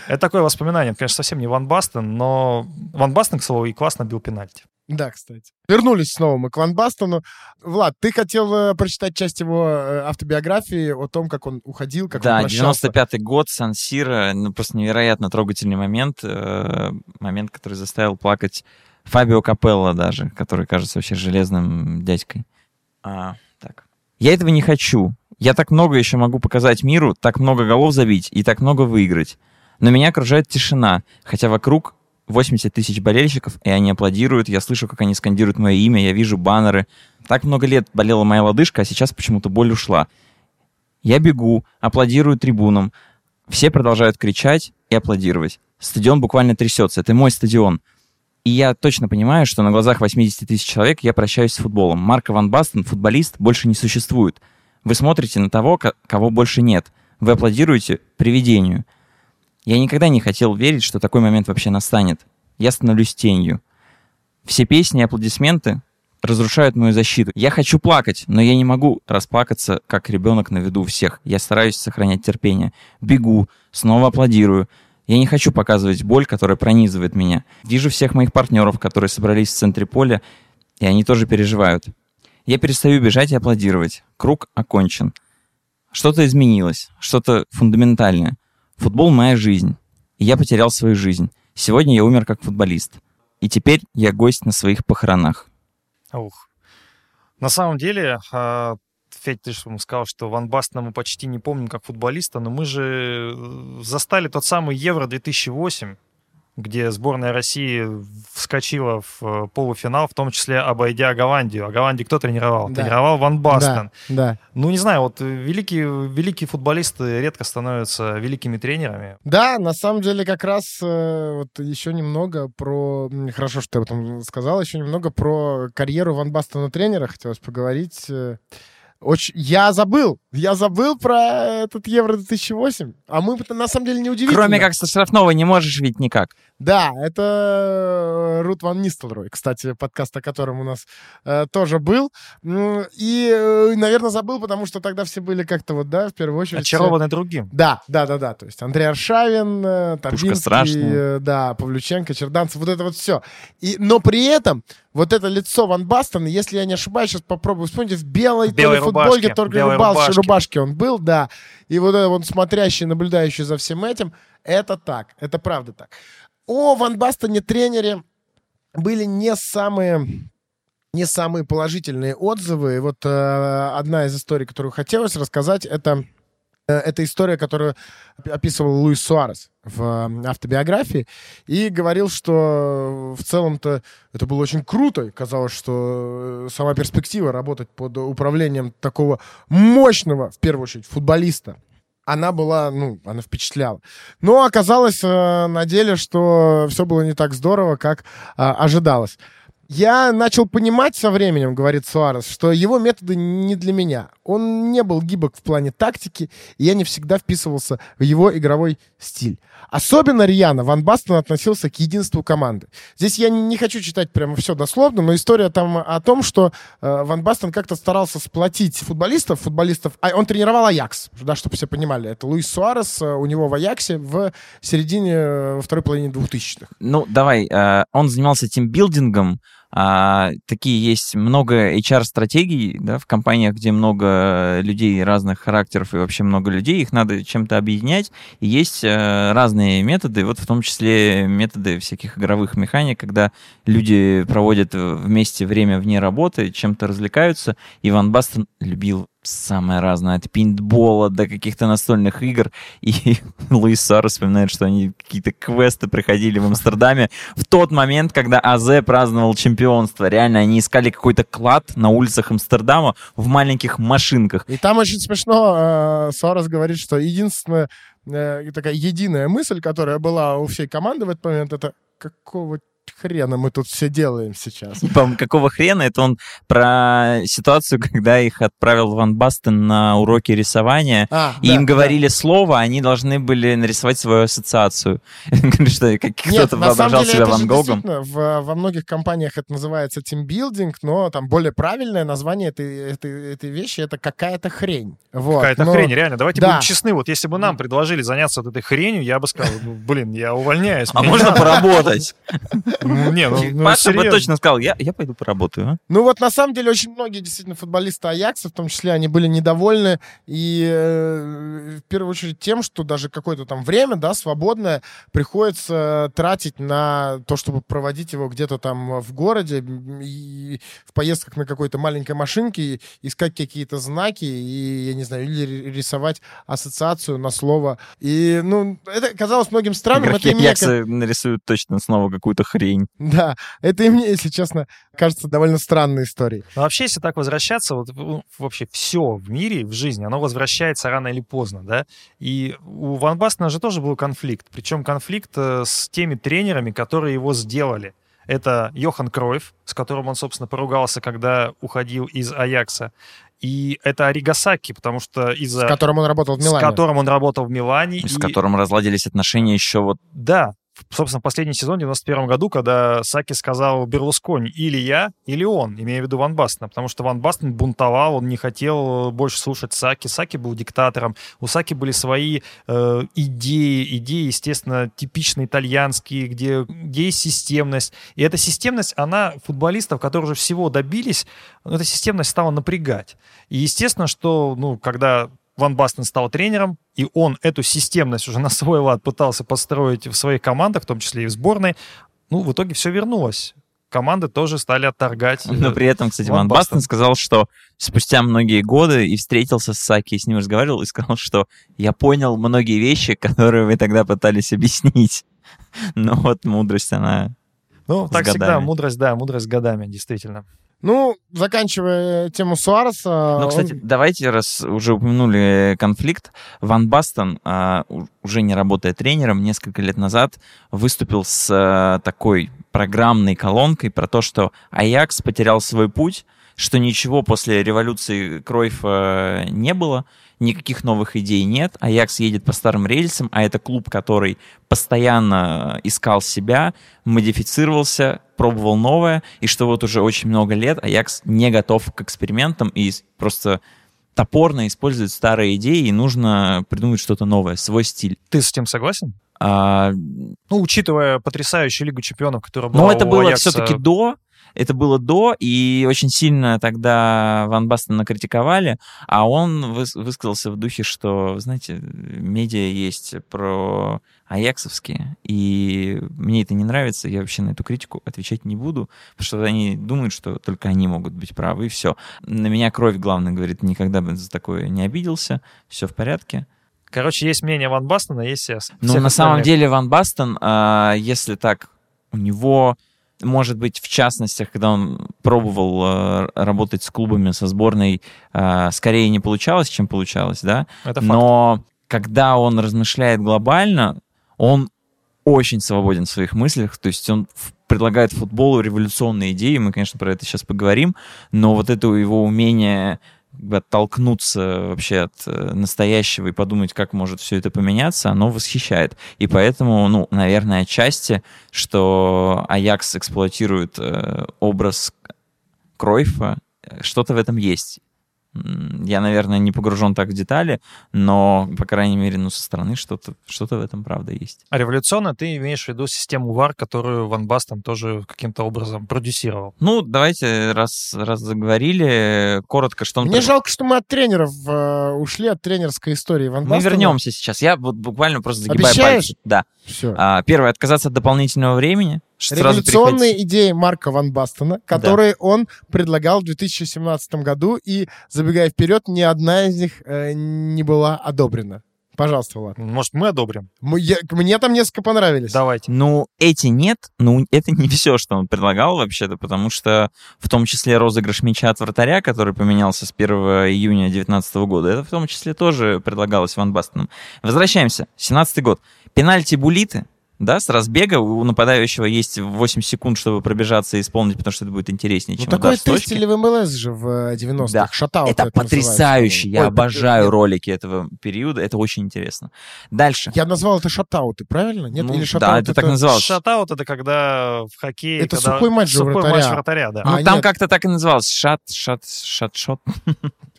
Это такое воспоминание. Конечно, совсем не Ван Бастен, но Ван Бастен, к слову, и классно бил пенальти. Да, кстати. Вернулись снова мы к Ван Бастону. Влад, ты хотел э, прочитать часть его э, автобиографии о том, как он уходил, как да, он прощался. 95-й год, Сан-Сиро, ну, просто невероятно трогательный момент, э, момент, который заставил плакать Фабио Капелло даже, который кажется вообще железным дядькой. А, так. Я этого не хочу. Я так много еще могу показать миру, так много голов забить и так много выиграть. Но меня окружает тишина, хотя вокруг 80 тысяч болельщиков, и они аплодируют, я слышу, как они скандируют мое имя, я вижу баннеры. Так много лет болела моя лодыжка, а сейчас почему-то боль ушла. Я бегу, аплодирую трибунам. Все продолжают кричать и аплодировать. Стадион буквально трясется. Это мой стадион. И я точно понимаю, что на глазах 80 тысяч человек я прощаюсь с футболом. Марко Ван Бастен, футболист, больше не существует. Вы смотрите на того, кого больше нет. Вы аплодируете привидению. Я никогда не хотел верить, что такой момент вообще настанет. Я становлюсь тенью. Все песни и аплодисменты разрушают мою защиту. Я хочу плакать, но я не могу расплакаться, как ребенок на виду у всех. Я стараюсь сохранять терпение. Бегу, снова аплодирую. Я не хочу показывать боль, которая пронизывает меня. Вижу всех моих партнеров, которые собрались в центре поля, и они тоже переживают. Я перестаю бежать и аплодировать. Круг окончен. Что-то изменилось, что-то фундаментальное. Футбол — моя жизнь. И я потерял свою жизнь. Сегодня я умер как футболист. И теперь я гость на своих похоронах. Ух. На самом деле, а, Федь, ты же сказал, что Ван Бастена мы почти не помним как футболиста, но мы же э, застали тот самый Евро 2008, где сборная России вскочила в э, полуфинал, в том числе обойдя Голландию. А Голландию кто тренировал? Да. Тренировал Ван Бастен. Да, да. Ну, не знаю, вот великие, великие футболисты редко становятся великими тренерами. Да, на самом деле как раз э, вот еще немного про... Хорошо, что ты об этом сказал. Еще немного про карьеру Ван Бастена тренера хотелось поговорить. Очень... Я забыл. Я забыл про этот Евро 2008. А мы на самом деле не удивительно. Кроме как со штрафного не можешь ведь никак. Да, это Рут Ван Нистелрой, кстати, подкаст, о котором у нас э, тоже был. И, э, наверное, забыл, потому что тогда все были как-то вот, да, в первую очередь... Очарованы все... другим. Да, да, да, да. То есть Андрей Аршавин, э, Торбинский, э, да, Павлюченко, Черданцев, вот это вот все. И, но при этом вот это лицо Ван Бастона, если я не ошибаюсь, сейчас попробую вспомнить, в белой, белой то ли футболке, то ли рубашке. рубашке он был, да. И вот это вот смотрящий, наблюдающий за всем этим, это так, это правда так. О Ван Бастоне тренере были не самые не самые положительные отзывы. И вот э, одна из историй, которую хотелось рассказать, это э, это история, которую описывал Луис Суарес в э, автобиографии и говорил, что в целом-то это было очень круто. Казалось, что э, сама перспектива работать под управлением такого мощного, в первую очередь, футболиста, она была, ну, она впечатляла. Но оказалось э, на деле, что все было не так здорово, как э, ожидалось. Я начал понимать со временем, говорит Суарес, что его методы не для меня. Он не был гибок в плане тактики, и я не всегда вписывался в его игровой стиль. Особенно рьяно Ван Бастон относился к единству команды. Здесь я не хочу читать прямо все дословно, но история там о том, что э, Ван Бастон как-то старался сплотить футболистов, футболистов, а он тренировал Аякс, да, чтобы все понимали. Это Луис Суарес, э, у него в Аяксе в середине, э, во второй половине 2000-х. Ну, давай, э, он занимался тимбилдингом, а, такие есть много HR-стратегий да, в компаниях, где много людей разных характеров и вообще много людей, их надо чем-то объединять. И есть э, разные методы, вот в том числе методы всяких игровых механик, когда люди проводят вместе время вне работы, чем-то развлекаются. Иван Бастон любил самое разное, от пинтбола до каких-то настольных игр. И Луис Сар вспоминает, что они какие-то квесты проходили в Амстердаме в тот момент, когда АЗ праздновал чемпионство. Реально, они искали какой-то клад на улицах Амстердама в маленьких машинках. И там очень смешно, э, говорит, что единственная э, такая единая мысль, которая была у всей команды в этот момент, это какого хрена мы тут все делаем сейчас? По какого хрена? Это он про ситуацию, когда их отправил Ван Бастен на уроки рисования, а, и да, им говорили да. слово, они должны были нарисовать свою ассоциацию. Что кто-то воображал себя Ван Гогом. Во многих компаниях это называется тимбилдинг, но там более правильное название этой, вещи это какая-то хрень. Какая-то но... хрень, реально. Давайте да. будем честны. Вот если бы нам предложили заняться вот этой хренью, я бы сказал, ну, блин, я увольняюсь. А можно поработать? Ну, не, ну, ну Паша бы точно сказал, я, я пойду поработаю. А? Ну вот на самом деле очень многие действительно футболисты Аякса, в том числе, они были недовольны и э, в первую очередь тем, что даже какое-то там время, да, свободное, приходится тратить на то, чтобы проводить его где-то там в городе и в поездках на какой-то маленькой машинке, искать какие-то знаки и, я не знаю, или рисовать ассоциацию на слово. И, ну, это казалось многим странным. Игроки это Аякса нарисуют точно снова какую-то хрень хрень. Да, это и мне, если честно, кажется довольно странной историей. Но вообще, если так возвращаться, вот ну, вообще все в мире, в жизни, оно возвращается рано или поздно, да? И у Ван Бастена же тоже был конфликт, причем конфликт э, с теми тренерами, которые его сделали. Это Йохан Кройф, с которым он, собственно, поругался, когда уходил из Аякса. И это Оригасаки, потому что из-за... С которым он работал в Милане. С которым он работал в Милане. И с которым разладились отношения еще вот... Да, собственно, последний сезон в 91 году, когда Саки сказал Берлускони, или я, или он, имея в виду Ван Бастена, потому что Ван Бастен бунтовал, он не хотел больше слушать Саки, Саки был диктатором, у Саки были свои э, идеи, идеи, естественно, типично итальянские, где, где есть системность, и эта системность, она футболистов, которые уже всего добились, эта системность стала напрягать. И естественно, что, ну, когда Ван Бастен стал тренером, и он эту системность уже на свой лад пытался построить в своих командах, в том числе и в сборной. Ну, в итоге все вернулось. Команды тоже стали отторгать. Но при этом, кстати, Ван, Ван Бастен сказал, что спустя многие годы и встретился с Саки, и с ним разговаривал, и сказал, что я понял многие вещи, которые вы тогда пытались объяснить. Но вот мудрость, она Ну, так годами. всегда, мудрость, да, мудрость годами, действительно. Ну, заканчивая тему Суареса... Ну, кстати, он... давайте, раз уже упомянули конфликт, Ван Бастон, а, уже не работая тренером, несколько лет назад выступил с а, такой программной колонкой про то, что Аякс потерял свой путь, что ничего после революции Кройфа не было, никаких новых идей нет, Аякс едет по старым рельсам, а это клуб, который постоянно искал себя, модифицировался, пробовал новое, и что вот уже очень много лет Аякс не готов к экспериментам и просто топорно использует старые идеи, и нужно придумать что-то новое, свой стиль. Ты с этим согласен? А... Ну, учитывая потрясающую Лигу чемпионов, которая была Но это было все-таки до, это было до, и очень сильно тогда Ван Бастена критиковали, а он высказался в духе, что, знаете, медиа есть про аяксовские, и мне это не нравится, я вообще на эту критику отвечать не буду, потому что они думают, что только они могут быть правы, и все. На меня кровь, главное, говорит, никогда бы за такое не обиделся, все в порядке. Короче, есть мнение Ван Бастена, есть я. Ну, на самом деле, Ван Бастен, а, если так, у него может быть, в частности, когда он пробовал э, работать с клубами, со сборной, э, скорее не получалось, чем получалось, да. Это факт. Но когда он размышляет глобально, он очень свободен в своих мыслях, то есть он предлагает футболу революционные идеи, мы, конечно, про это сейчас поговорим, но вот это его умение оттолкнуться вообще от э, настоящего и подумать, как может все это поменяться, оно восхищает. И поэтому, ну, наверное, отчасти, что Аякс эксплуатирует э, образ Кройфа, э, что-то в этом есть. Я, наверное, не погружен так в детали, но, по крайней мере, ну, со стороны что-то что в этом правда есть. А революционно ты имеешь в виду систему VAR, которую Ван Бастон тоже каким-то образом продюсировал. Ну, давайте, раз, раз заговорили, коротко, что он... Мне пред- жалко, что мы от тренеров э, ушли, от тренерской истории Ван Мы вернемся сейчас. Я вот буквально просто загибаю Обещаешь? пальцы. Да. Все. А, первое, отказаться от дополнительного времени. Революционные идеи Марка Ван Бастена, которые он предлагал в 2017 году, и, забегая вперед, ни одна из них э, не была одобрена. Пожалуйста, Влад. Может, мы одобрим? М- я- Мне там несколько понравились. Давайте. Ну, эти нет, ну, это не все, что он предлагал вообще-то, потому что в том числе розыгрыш мяча от вратаря, который поменялся с 1 июня 2019 года, это в том числе тоже предлагалось Ван Бастеном. Возвращаемся. 17 год. Пенальти Булиты, да, с разбега. У нападающего есть 8 секунд, чтобы пробежаться и исполнить, потому что это будет интереснее, Ну, чем такое удар с точки. тестили в МЛС же в э, 90-х. Да. Шатаут Это потрясающе. Я Ой, обожаю нет, ролики этого периода. Это очень интересно. Дальше. Я назвал это шатауты, правильно? Нет, Ну, или да, шатаут это так называлось. Шатаут это когда в хоккее... Это когда- сухой матч сухой вратаря. матч вратаря, да. А, Ну, там нет. как-то так и называлось. Шат, шат, шат, шот.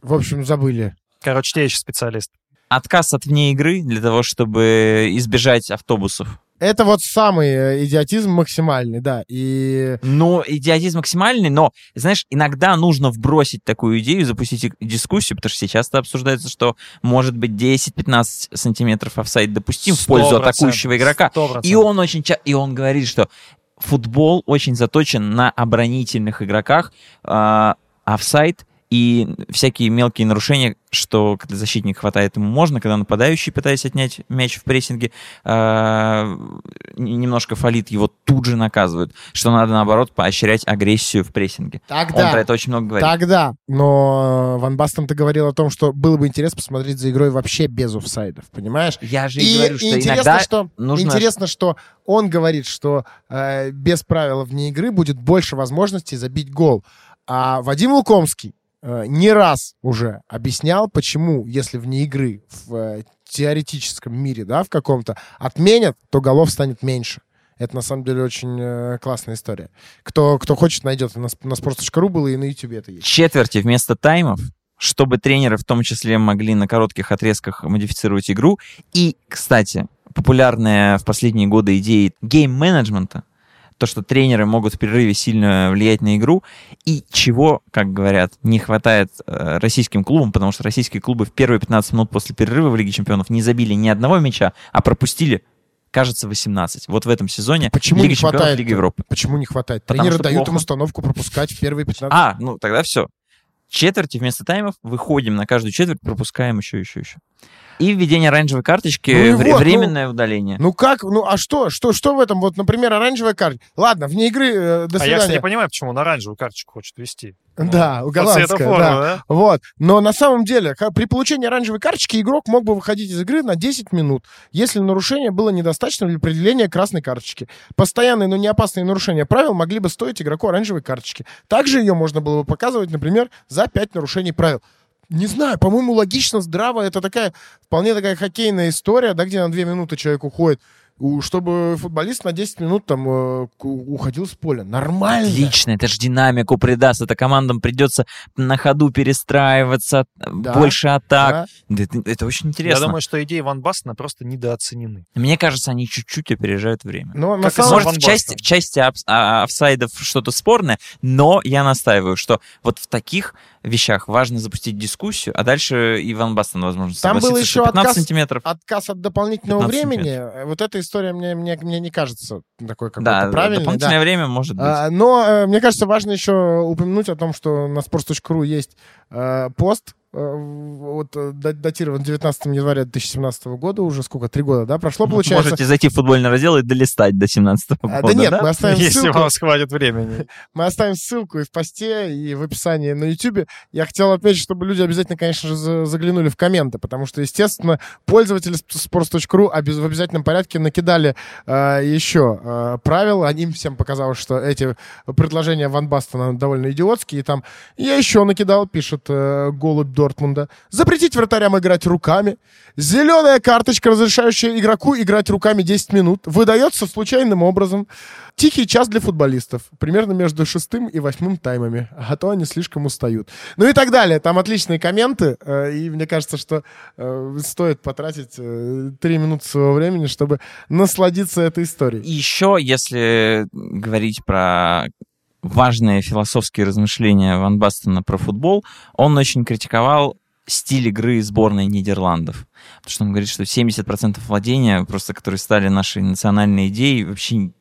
В общем, забыли. Короче, те еще специалист. Отказ от вне игры для того, чтобы избежать автобусов. Это вот самый э, идиотизм максимальный, да. И Ну, идиотизм максимальный, но, знаешь, иногда нужно вбросить такую идею, запустить дискуссию, потому что сейчас это обсуждается, что может быть 10-15 сантиметров офсайд допустим в пользу 100%, атакующего игрока. 100%. И он очень ча- и он говорит, что футбол очень заточен на оборонительных игроках, а, офсайд и всякие мелкие нарушения, что когда защитник хватает ему можно, когда нападающий, пытаясь отнять мяч в прессинге, а, немножко фалит, его тут же наказывают. Что надо, наоборот, поощрять агрессию в прессинге. Он тогда, про это очень много говорит. тогда, но э, Ван Бастен ты говорил о том, что было бы интересно посмотреть за игрой вообще без офсайдов, понимаешь? Я же и, И, говорю, что интересно, иногда что, нужно... интересно, что он говорит, что э, без правил вне игры будет больше возможностей забить гол. А Вадим Лукомский не раз уже объяснял, почему, если вне игры в э, теоретическом мире, да, в каком-то, отменят, то голов станет меньше. Это на самом деле очень э, классная история. Кто, кто хочет, найдет. На, на sports.ru было и на YouTube это есть. четверти вместо таймов, чтобы тренеры в том числе могли на коротких отрезках модифицировать игру. И, кстати, популярная в последние годы идея гейм-менеджмента, то, что тренеры могут в перерыве сильно влиять на игру, и чего, как говорят, не хватает э, российским клубам, потому что российские клубы в первые 15 минут после перерыва в Лиге Чемпионов не забили ни одного мяча, а пропустили, кажется, 18. Вот в этом сезоне Почему Лига не Чемпионов, хватает? Лига Европы. Почему не хватает? Потому Тренеры дают плохо. им установку пропускать в первые 15 А, ну тогда все. Четверти вместо таймов выходим на каждую четверть, пропускаем еще, еще, еще. И введение оранжевой карточки, Ну вре- вот, временное удаление. Ну как? Ну а что? Что, что в этом? Вот, например, оранжевая карта. Ладно, вне игры, э, до А я, кстати, свидания. не понимаю, почему он оранжевую карточку хочет вести. Да, Ну, голландская, да. да? Вот. Но на самом деле, при получении оранжевой карточки игрок мог бы выходить из игры на 10 минут, если нарушение было недостаточно для определения красной карточки. Постоянные, но не опасные нарушения правил могли бы стоить игроку оранжевой карточки. Также ее можно было бы показывать, например, за 5 нарушений правил. Не знаю, по-моему, логично, здраво. Это такая, вполне такая хоккейная история, да, где на 2 минуты человек уходит. У- Чтобы футболист на 10 минут там э, уходил с поля. Нормально. Отлично, это же динамику придаст. Это командам придется на ходу перестраиваться, Да, больше атак. Да. Это, это очень интересно. Я думаю, что идеи Ван Бастена просто недооценены. Мне кажется, они чуть-чуть опережают время. Но на Как самом сам Может, в части, в части а- офсайдов что-то спорное, но я настаиваю, что вот в таких вещах важно запустить дискуссию, а дальше Иван Бастон, возможно, Там был еще что 15 отказ- сантиметров. отказ от дополнительного 15 времени, э, вот эта история мне, мне, мне не кажется такой какой-то Да, правильной. дополнительное да. время может быть. А, но э, мне кажется, важно еще упомянуть о том, что на sports.ru есть э, пост вот э, да- датирован 19 января 2017 года, уже сколько, три года, да, прошло, получается? Можете зайти в футбольный раздел и долистать до 17 года, А, да нет, мы оставим Если ссылку. у вас хватит времени. Мы оставим ссылку и в посте, и в описании на YouTube. Я хотел отметить, чтобы люди обязательно, конечно же, за- заглянули в комменты, потому что, естественно, пользователи sports.ru в обязательном порядке накидали э, еще э, правил. Они всем показалось, что эти предложения Ван Бастона довольно идиотские. И там я еще накидал, пишет э, голубь Дортмунда. Запретить вратарям играть руками. Зеленая карточка, разрешающая игроку играть руками 10 минут, выдается случайным образом. Тихий час для футболистов. Примерно между шестым и восьмым таймами. А то они слишком устают. Ну и так далее. Там отличные комменты. э, И мне кажется, что э, стоит потратить э, три минуты своего времени, чтобы насладиться этой историей. И еще, если говорить про важные философские размышления Ван Бастена про футбол, он очень критиковал стиль игры сборной Нидерландов. Потому что он говорит, что 70% владения, просто которые стали нашей национальной идеей, вообще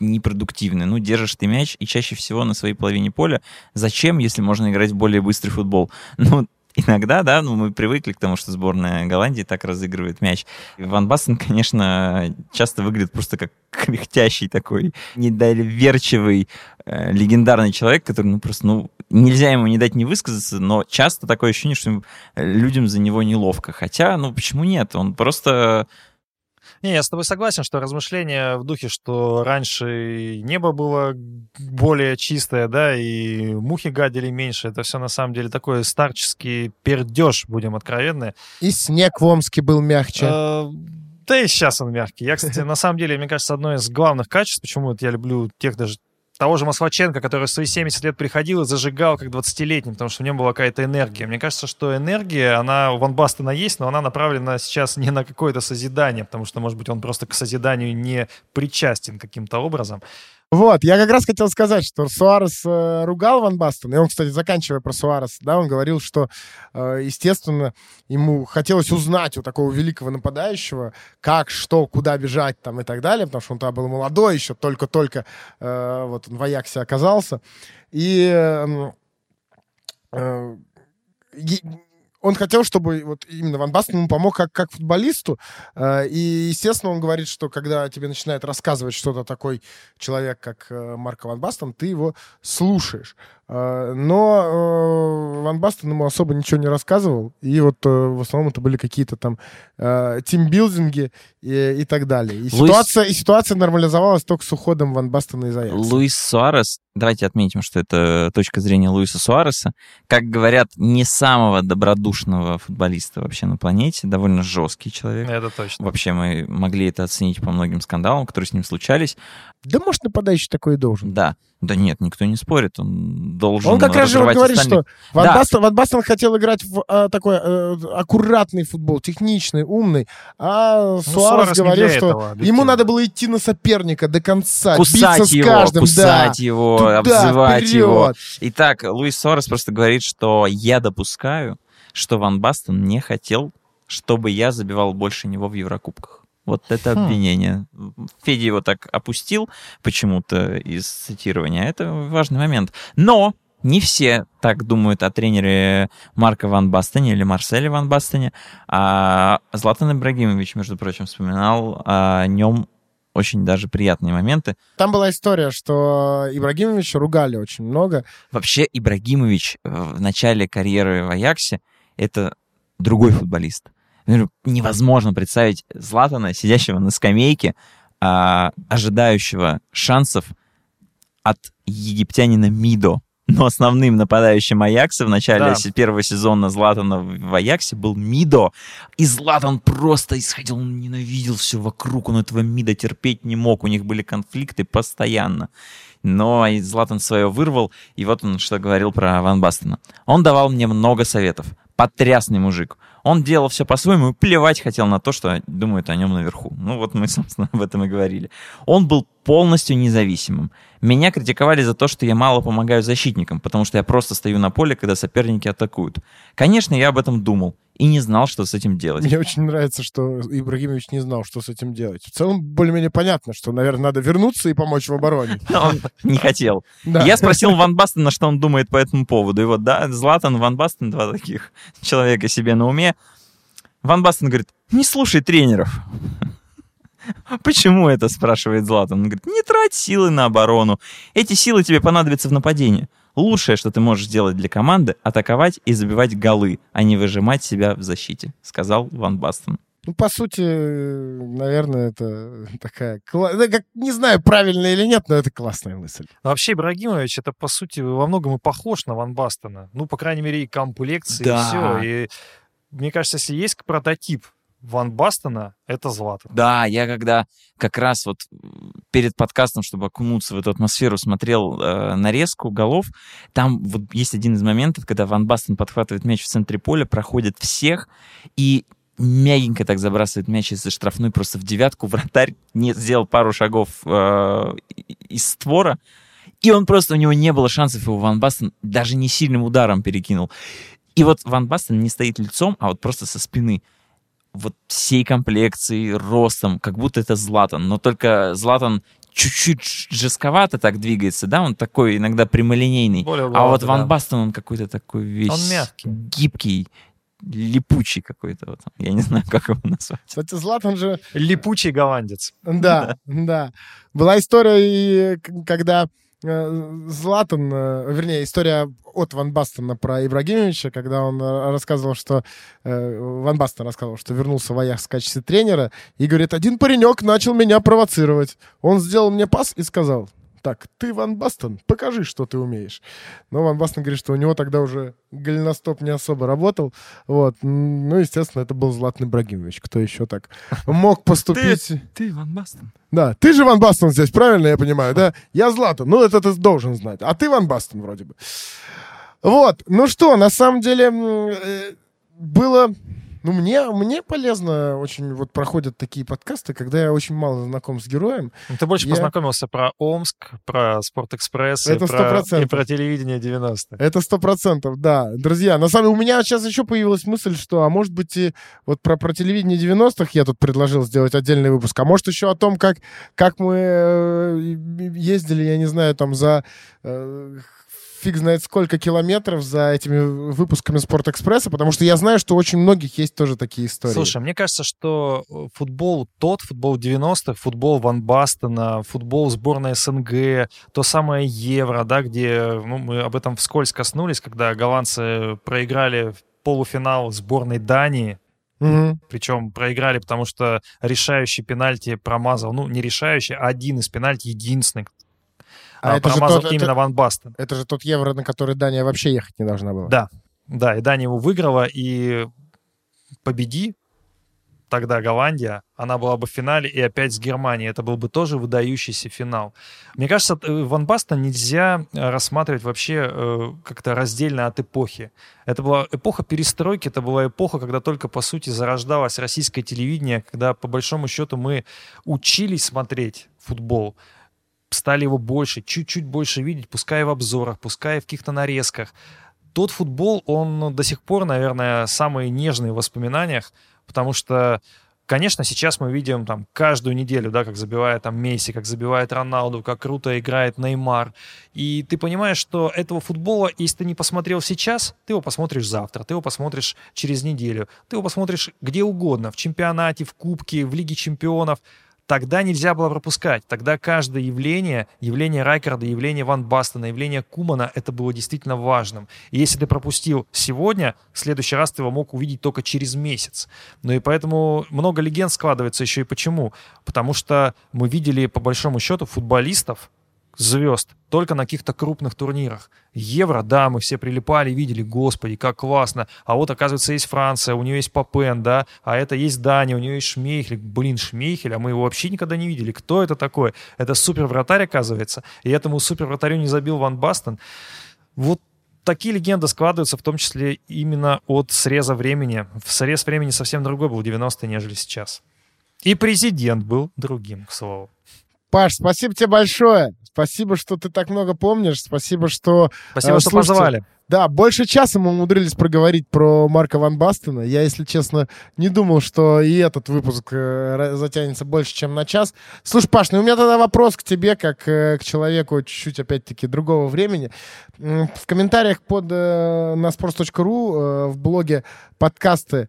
непродуктивны. Ну, держишь ты мяч, и чаще всего на своей половине поля. Зачем, если можно играть в более быстрый футбол? Ну, иногда, да, ну, мы привыкли к тому, что сборная Голландии так разыгрывает мяч. Ван Бастен, конечно, часто выглядит просто как кряхтящий такой, недоверчивый, э, легендарный человек, который, ну, просто, ну, нельзя ему не дать не высказаться, но часто такое ощущение, что э, людям за него неловко. Хотя, ну, почему нет? Он просто Не, я с тобой согласен, что размышления в духе, что раньше небо было более чистое, да, и мухи гадили меньше. Это все на самом деле такой старческий пердеж, будем откровенны. И снег в Омске был мягче. Э, Да и сейчас он мягкий. Я, кстати, на самом деле, мне кажется, одно из главных качеств, почему я люблю тех даже того же Москваченко, который в свои 70 лет приходил и зажигал как 20-летний, потому что в нем была какая-то энергия. Мне кажется, что энергия, она у Ван Бастена есть, но она направлена сейчас не на какое-то созидание, потому что, может быть, он просто к созиданию не причастен каким-то образом. Вот, я как раз хотел сказать, что Суарес э, ругал Ван Бастена, и он, кстати, заканчивая про Суарес, да, он говорил, что, э, естественно, ему хотелось узнать у такого великого нападающего, как, что, куда бежать там и так далее, потому что он тогда был молодой еще, только-только э, вот он в Аяксе оказался. И э, э, он хотел, чтобы вот именно Ван Бастен ему помог как, как футболисту. Э, И, естественно, он говорит, что когда тебе начинает рассказывать что-то такой человек, как э, Марко Ван Бастен, ты его слушаешь. Э, Но э, Ван Бастен ему особо ничего не рассказывал. И вот э, в основном это были какие-то там э, тимбилдинги и, и так далее. И Луис- ситуация, и ситуация нормализовалась только с уходом Ван Бастена из Аякса. Луис Суарес, давайте отметим, что это точка зрения Луиса Суареса, как говорят, не самого добродушного футболиста вообще на планете, довольно жесткий человек. Это точно. Вообще мы могли это оценить по многим скандалам, которые с ним случались. Да, может, нападающий такой и должен. Да, да нет, никто не спорит, он должен Он как раз же говорит, остальных. что Ван, Да. Бастен, Ван Бастен хотел играть в э, такой э, аккуратный футбол, техничный, умный, а Суарес Суарес говорил, что этого, ему надо было идти на соперника до конца, Кусать биться его, с каждым, кусать да. его, Туда, обзывать вперед. его. Итак, Луис Суарес просто говорит, что я допускаю, что Ван Бастен не хотел, чтобы я забивал больше него в Еврокубках. Вот это Хм. обвинение. Федя его так опустил почему-то из цитирования. Это важный момент. Но не все так думают о тренере Марка Ван Бастене или Марселе Ван Бастене. А Златан Ибрагимович, между прочим, вспоминал о нем очень даже приятные моменты. Там была история, что Ибрагимовича ругали очень много. Вообще Ибрагимович э, в начале карьеры в Аяксе это другой футболист. Невозможно представить Златана, сидящего на скамейке, а, ожидающего шансов от египтянина Мидо. Но основным нападающим Аякса в начале Да. первого сезона Златана в Аяксе был Мидо. И Златан просто исходил, он ненавидел все вокруг, он этого Мида терпеть не мог, у них были конфликты постоянно. Но Златан свое вырвал, и вот он что говорил про Ван Бастена. Он давал мне много советов. Потрясный мужик. Он делал все по-своему и плевать хотел на то, что думают о нем наверху. Ну вот мы, собственно, об этом и говорили. Он был полностью независимым. Меня критиковали за то, что я мало помогаю защитникам, потому что я просто стою на поле, когда соперники атакуют. Конечно, я об этом думал и не знал, что с этим делать. Мне очень нравится, что Ибрагимович не знал, что с этим делать. В целом, более-менее понятно, что, наверное, надо вернуться и помочь в обороне. Он не хотел. Я спросил Ван Бастена, что он думает по этому поводу. И вот, да, Златан, Ван Бастен, два таких человека себе на уме. Ван Бастен говорит, не слушай тренеров. Почему это, спрашивает Златан. Он говорит, не трать силы на оборону. Эти силы тебе понадобятся в нападении. Лучшее, что ты можешь сделать для команды, атаковать и забивать голы, а не выжимать себя в защите, сказал Ван Бастен. Ну, по сути, наверное, это такая... как, не знаю, правильно или нет, но это классная мысль. Но вообще Ибрагимович, это, по сути, во многом и похож на Ван Бастена. Ну, по крайней мере, и комплекции, Да. и все. И мне кажется, если есть прототип Ван Бастена, это Златан. Да, я когда как раз вот перед подкастом, чтобы окунуться в эту атмосферу, смотрел э, нарезку голов, там вот есть один из моментов, когда Ван Бастен подхватывает мяч в центре поля, проходит всех и мягенько так забрасывает мяч из-за штрафной просто в девятку. Вратарь не сделал пару шагов э, из створа, и он просто, у него не было шансов, его Ван Бастен даже не сильным ударом перекинул. И вот Ван Бастен не стоит лицом, а вот просто со спины вот всей комплекцией, ростом, как будто это Златан. Но только Златан чуть-чуть жестковато так двигается, да, он такой иногда прямолинейный. Более а вот Ван да. Бастен, он какой-то такой весь... Он мягкий. Гибкий, липучий какой-то. Вот. Я не знаю, как его назвать. Кстати, Златан же Липучий голландец. Да, да. Была история, когда Златан, э, вернее, история от Ван Бастена про Ибрагимовича, когда он э, рассказывал, что э, Ван Бастен рассказывал, что вернулся в Аякс в качестве тренера, и говорит, один паренек начал меня провоцировать. Он сделал мне пас и сказал, так, ты Ван Бастен, покажи, что ты умеешь. Но Ван Бастен говорит, что у него тогда уже голеностоп не особо работал. Вот. Ну, естественно, это был Златан Ибрагимович. Кто еще так мог поступить? Ты Ван Бастен. Да, ты же Ван Бастон здесь, правильно я понимаю, да? Я Златан, ну это ты должен знать. А ты Ван Бастон вроде бы. Вот, ну что, на самом деле э, было... Ну, мне, мне полезно очень, вот проходят такие подкасты, когда я очень мало знаком с героем. Ну, Ты больше Я- познакомился про Омск, про Спортэкспресс и Это про, 100%. и про телевидение 90-х. Это сто процентов, да. Друзья, на самом деле у меня сейчас еще появилась мысль, что, а может быть, и вот про, про телевидение 90-х я тут предложил сделать отдельный выпуск, а может еще о том, как, как мы э, ездили, я не знаю, там за э, фиг знает сколько километров за этими выпусками Спортэкспресса, потому что я знаю, что очень многих есть тоже такие истории. Слушай, мне кажется, что э, футбол тот, футбол 90-х, футбол Ван Бастена, футбол сборной СНГ, то самое Евро, да, где ну, мы об этом вскользь коснулись, когда голландцы проиграли в полуфинал сборной Дании, Мгм. причем проиграли, потому что решающий пенальти промазал, ну, не решающий, а один из пенальти единственный, А а, это же промазал тот- именно это- Ван Бастен. Это же тот евро, на который Дания вообще ехать не должна была. Да, да, и Дания его выиграла, и победи тогда Голландия, она была бы в финале и опять с Германией. Это был бы тоже выдающийся финал. Мне кажется, э, Ван Бастен нельзя э, рассматривать вообще э, как-то раздельно от эпохи. Это была эпоха перестройки, это была эпоха, когда только, по сути, зарождалось российское телевидение, когда, по большому счету, мы учились смотреть футбол, стали его больше, чуть-чуть больше видеть, пускай в обзорах, пускай в каких-то нарезках. Тот футбол, он до сих пор, наверное, самый нежный в воспоминаниях, потому что, конечно, сейчас мы видим там каждую неделю, да, как забивает там Месси, как забивает Роналду, как круто играет Неймар. И ты понимаешь, что этого футбола, если ты не посмотрел сейчас, ты его посмотришь завтра, ты его посмотришь через неделю, ты его посмотришь где угодно, в чемпионате, в кубке, в Лиге чемпионов. Тогда нельзя было пропускать. Тогда каждое явление, явление Райкарда, явление Ван Бастена, явление Кумана, это было действительно важным. И если ты пропустил сегодня, в следующий раз ты его мог увидеть только через месяц. Ну и поэтому много легенд складывается еще и почему. Потому что мы видели, по большому счету, футболистов, звезд только на каких-то крупных турнирах. Евро, да, мы все прилипали, видели, господи, как классно. А вот, оказывается, есть Франция, у нее есть Папен, да, а это есть Дания, у нее есть Шмейхель. Блин, Шмейхель, а мы его вообще никогда не видели. Кто это такой? Это супер вратарь, оказывается. И этому супер вратарю не забил Ван Бастен. Вот такие легенды складываются, в том числе именно от среза времени. В срез времени совсем другой был в 90-е, нежели сейчас. И президент был другим, к слову. Паш, спасибо тебе большое. Спасибо, что ты так много помнишь. Спасибо, что... Спасибо, э, что слушайте, позвали. Да, больше часа мы умудрились проговорить про Марка Ван Бастена. Я, если честно, не думал, что и этот выпуск э, затянется больше, чем на час. Слушай, Паш, ну у меня тогда вопрос к тебе, как э, к человеку чуть-чуть, опять-таки, другого времени. В комментариях под э, на sports.ru э, в блоге подкасты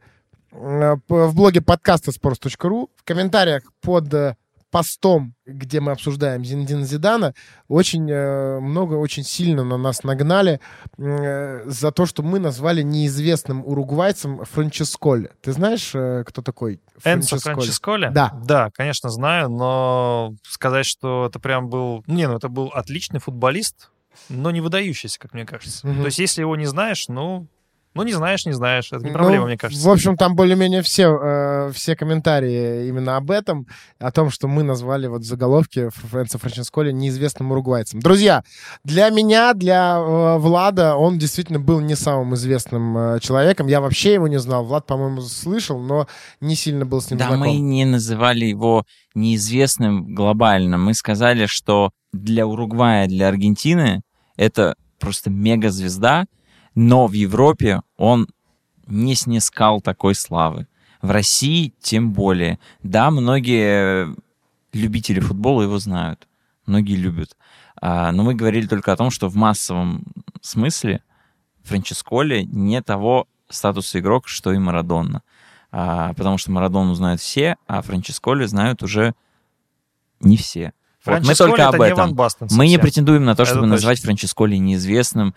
э, в блоге подкаста sports.ru в комментариях под э, постом, где мы обсуждаем Зиндин Зидана, очень э, много, очень сильно на нас нагнали э, за то, что мы назвали неизвестным уругвайцем Франческоли. Ты знаешь, э, кто такой Энцо Франческоли? Франческоли? Да. Да, конечно, знаю, но сказать, что это прям был... Не, ну это был отличный футболист, но не выдающийся, как мне кажется. Мгм. То есть если его не знаешь, ну... Ну, не знаешь, не знаешь. Это не Ну, проблема, мне кажется. В общем, там более-менее все, э, все комментарии именно об этом, о том, что мы назвали вот в заголовке Фрэнса Франческоли неизвестным уругвайцем. Друзья, для меня, для э, Влада, он действительно был не самым известным э, человеком. Я вообще его не знал. Влад, по-моему, слышал, но не сильно был с ним Да, знаком. мы не называли его неизвестным глобально. Мы сказали, что для Уругвая, для Аргентины это просто мегазвезда, но в Европе он не снискал такой славы. В России тем более. Да, многие любители футбола его знают. Многие любят. А, но мы говорили только о том, что в массовом смысле Франческоли не того статуса игрок, что и Марадонна. А, потому что Марадону знают все, а Франческоли знают уже не все. Вот мы только об это не этом. Ван Бастен Мы не претендуем на то, Это чтобы точно. назвать Франческоли неизвестным,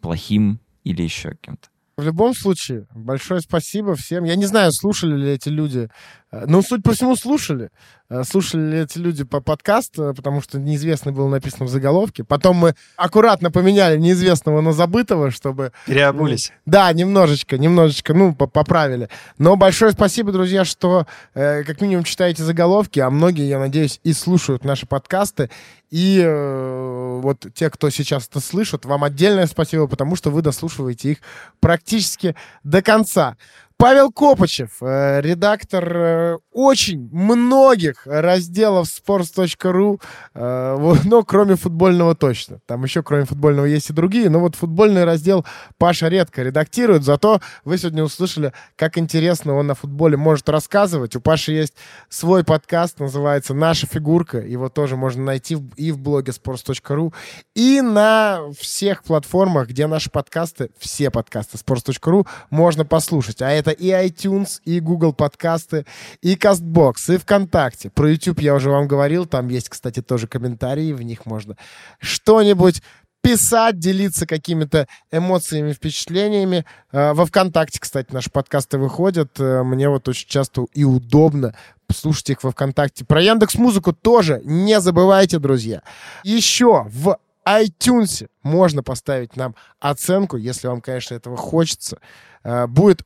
плохим или еще кем-то. В любом случае, большое спасибо всем. Я не знаю, слушали ли эти люди. э, Ну, суть по всему, слушали. Э, Слушали ли эти люди по подкаст, э, потому что неизвестный был написан в заголовке. Потом мы аккуратно поменяли неизвестного на забытого, чтобы... Переобулись. Да, немножечко, немножечко, ну, по- поправили. Но большое спасибо, друзья, что э, как минимум читаете заголовки, а многие, я надеюсь, и слушают наши подкасты. И э, вот те, кто сейчас это слышит, вам отдельное спасибо, потому что вы дослушиваете их практически до конца. Павел Копычев, э, редактор э, очень многих разделов sports.ru, э, но кроме футбольного точно. Там еще кроме футбольного есть и другие, но вот футбольный раздел Паша редко редактирует, зато вы сегодня услышали, как интересно он на футболе может рассказывать. У Паши есть свой подкаст, называется «Наша фигурка», его тоже можно найти и в блоге sports.ru, и на всех платформах, где наши подкасты, все подкасты sports.ru можно послушать. А это и iTunes, и Google подкасты, и CastBox, и ВКонтакте. Про YouTube я уже вам говорил, там есть, кстати, тоже комментарии, в них можно что-нибудь писать, делиться какими-то эмоциями, впечатлениями. Э, Во ВКонтакте, кстати, наши подкасты выходят. Э, Мне вот очень часто и удобно слушать их во ВКонтакте. Про Яндекс Музыку тоже не забывайте, друзья. Еще в iTunes можно поставить нам оценку, если вам, конечно, этого хочется. Э, Будет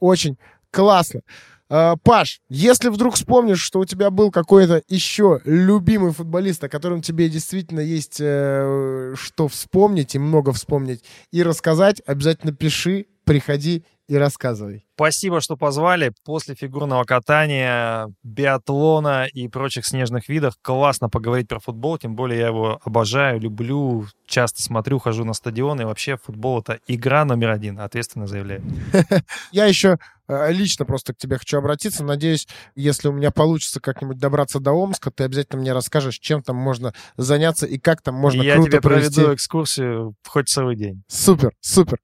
очень-очень классно. Э, Паш, если вдруг вспомнишь, что у тебя был какой-то еще любимый футболист, о котором тебе действительно есть э, что вспомнить и много вспомнить и рассказать, обязательно пиши, приходи и рассказывай. Спасибо, что позвали. После фигурного катания, биатлона и прочих снежных видов классно поговорить про футбол. Тем более я его обожаю, люблю, часто смотрю, хожу на стадион. И вообще футбол — это игра номер один, ответственно заявляю. Я еще э, лично просто к тебе хочу обратиться. Надеюсь, если у меня получится как-нибудь добраться до Омска, ты обязательно мне расскажешь, чем там можно заняться и как там можно я круто тебе провести. проведу экскурсию хоть целый день. Супер, супер.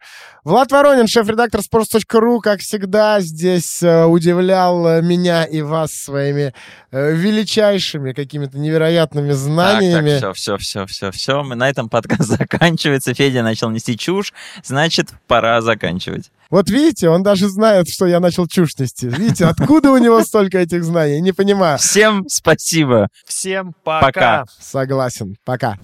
Влад Воронин, шеф-редактор sports.ru, как всегда, здесь э, удивлял э, меня и вас своими э, величайшими какими-то невероятными знаниями. Так, так, все, все, все, все, все. Мы на этом подкаст заканчивается. Федя начал нести чушь, значит, пора заканчивать. Вот видите, он даже знает, что я начал чушь нести. Видите, откуда у него столько этих знаний? Не понимаю. Всем спасибо. Всем Пока. пока. Согласен. Пока.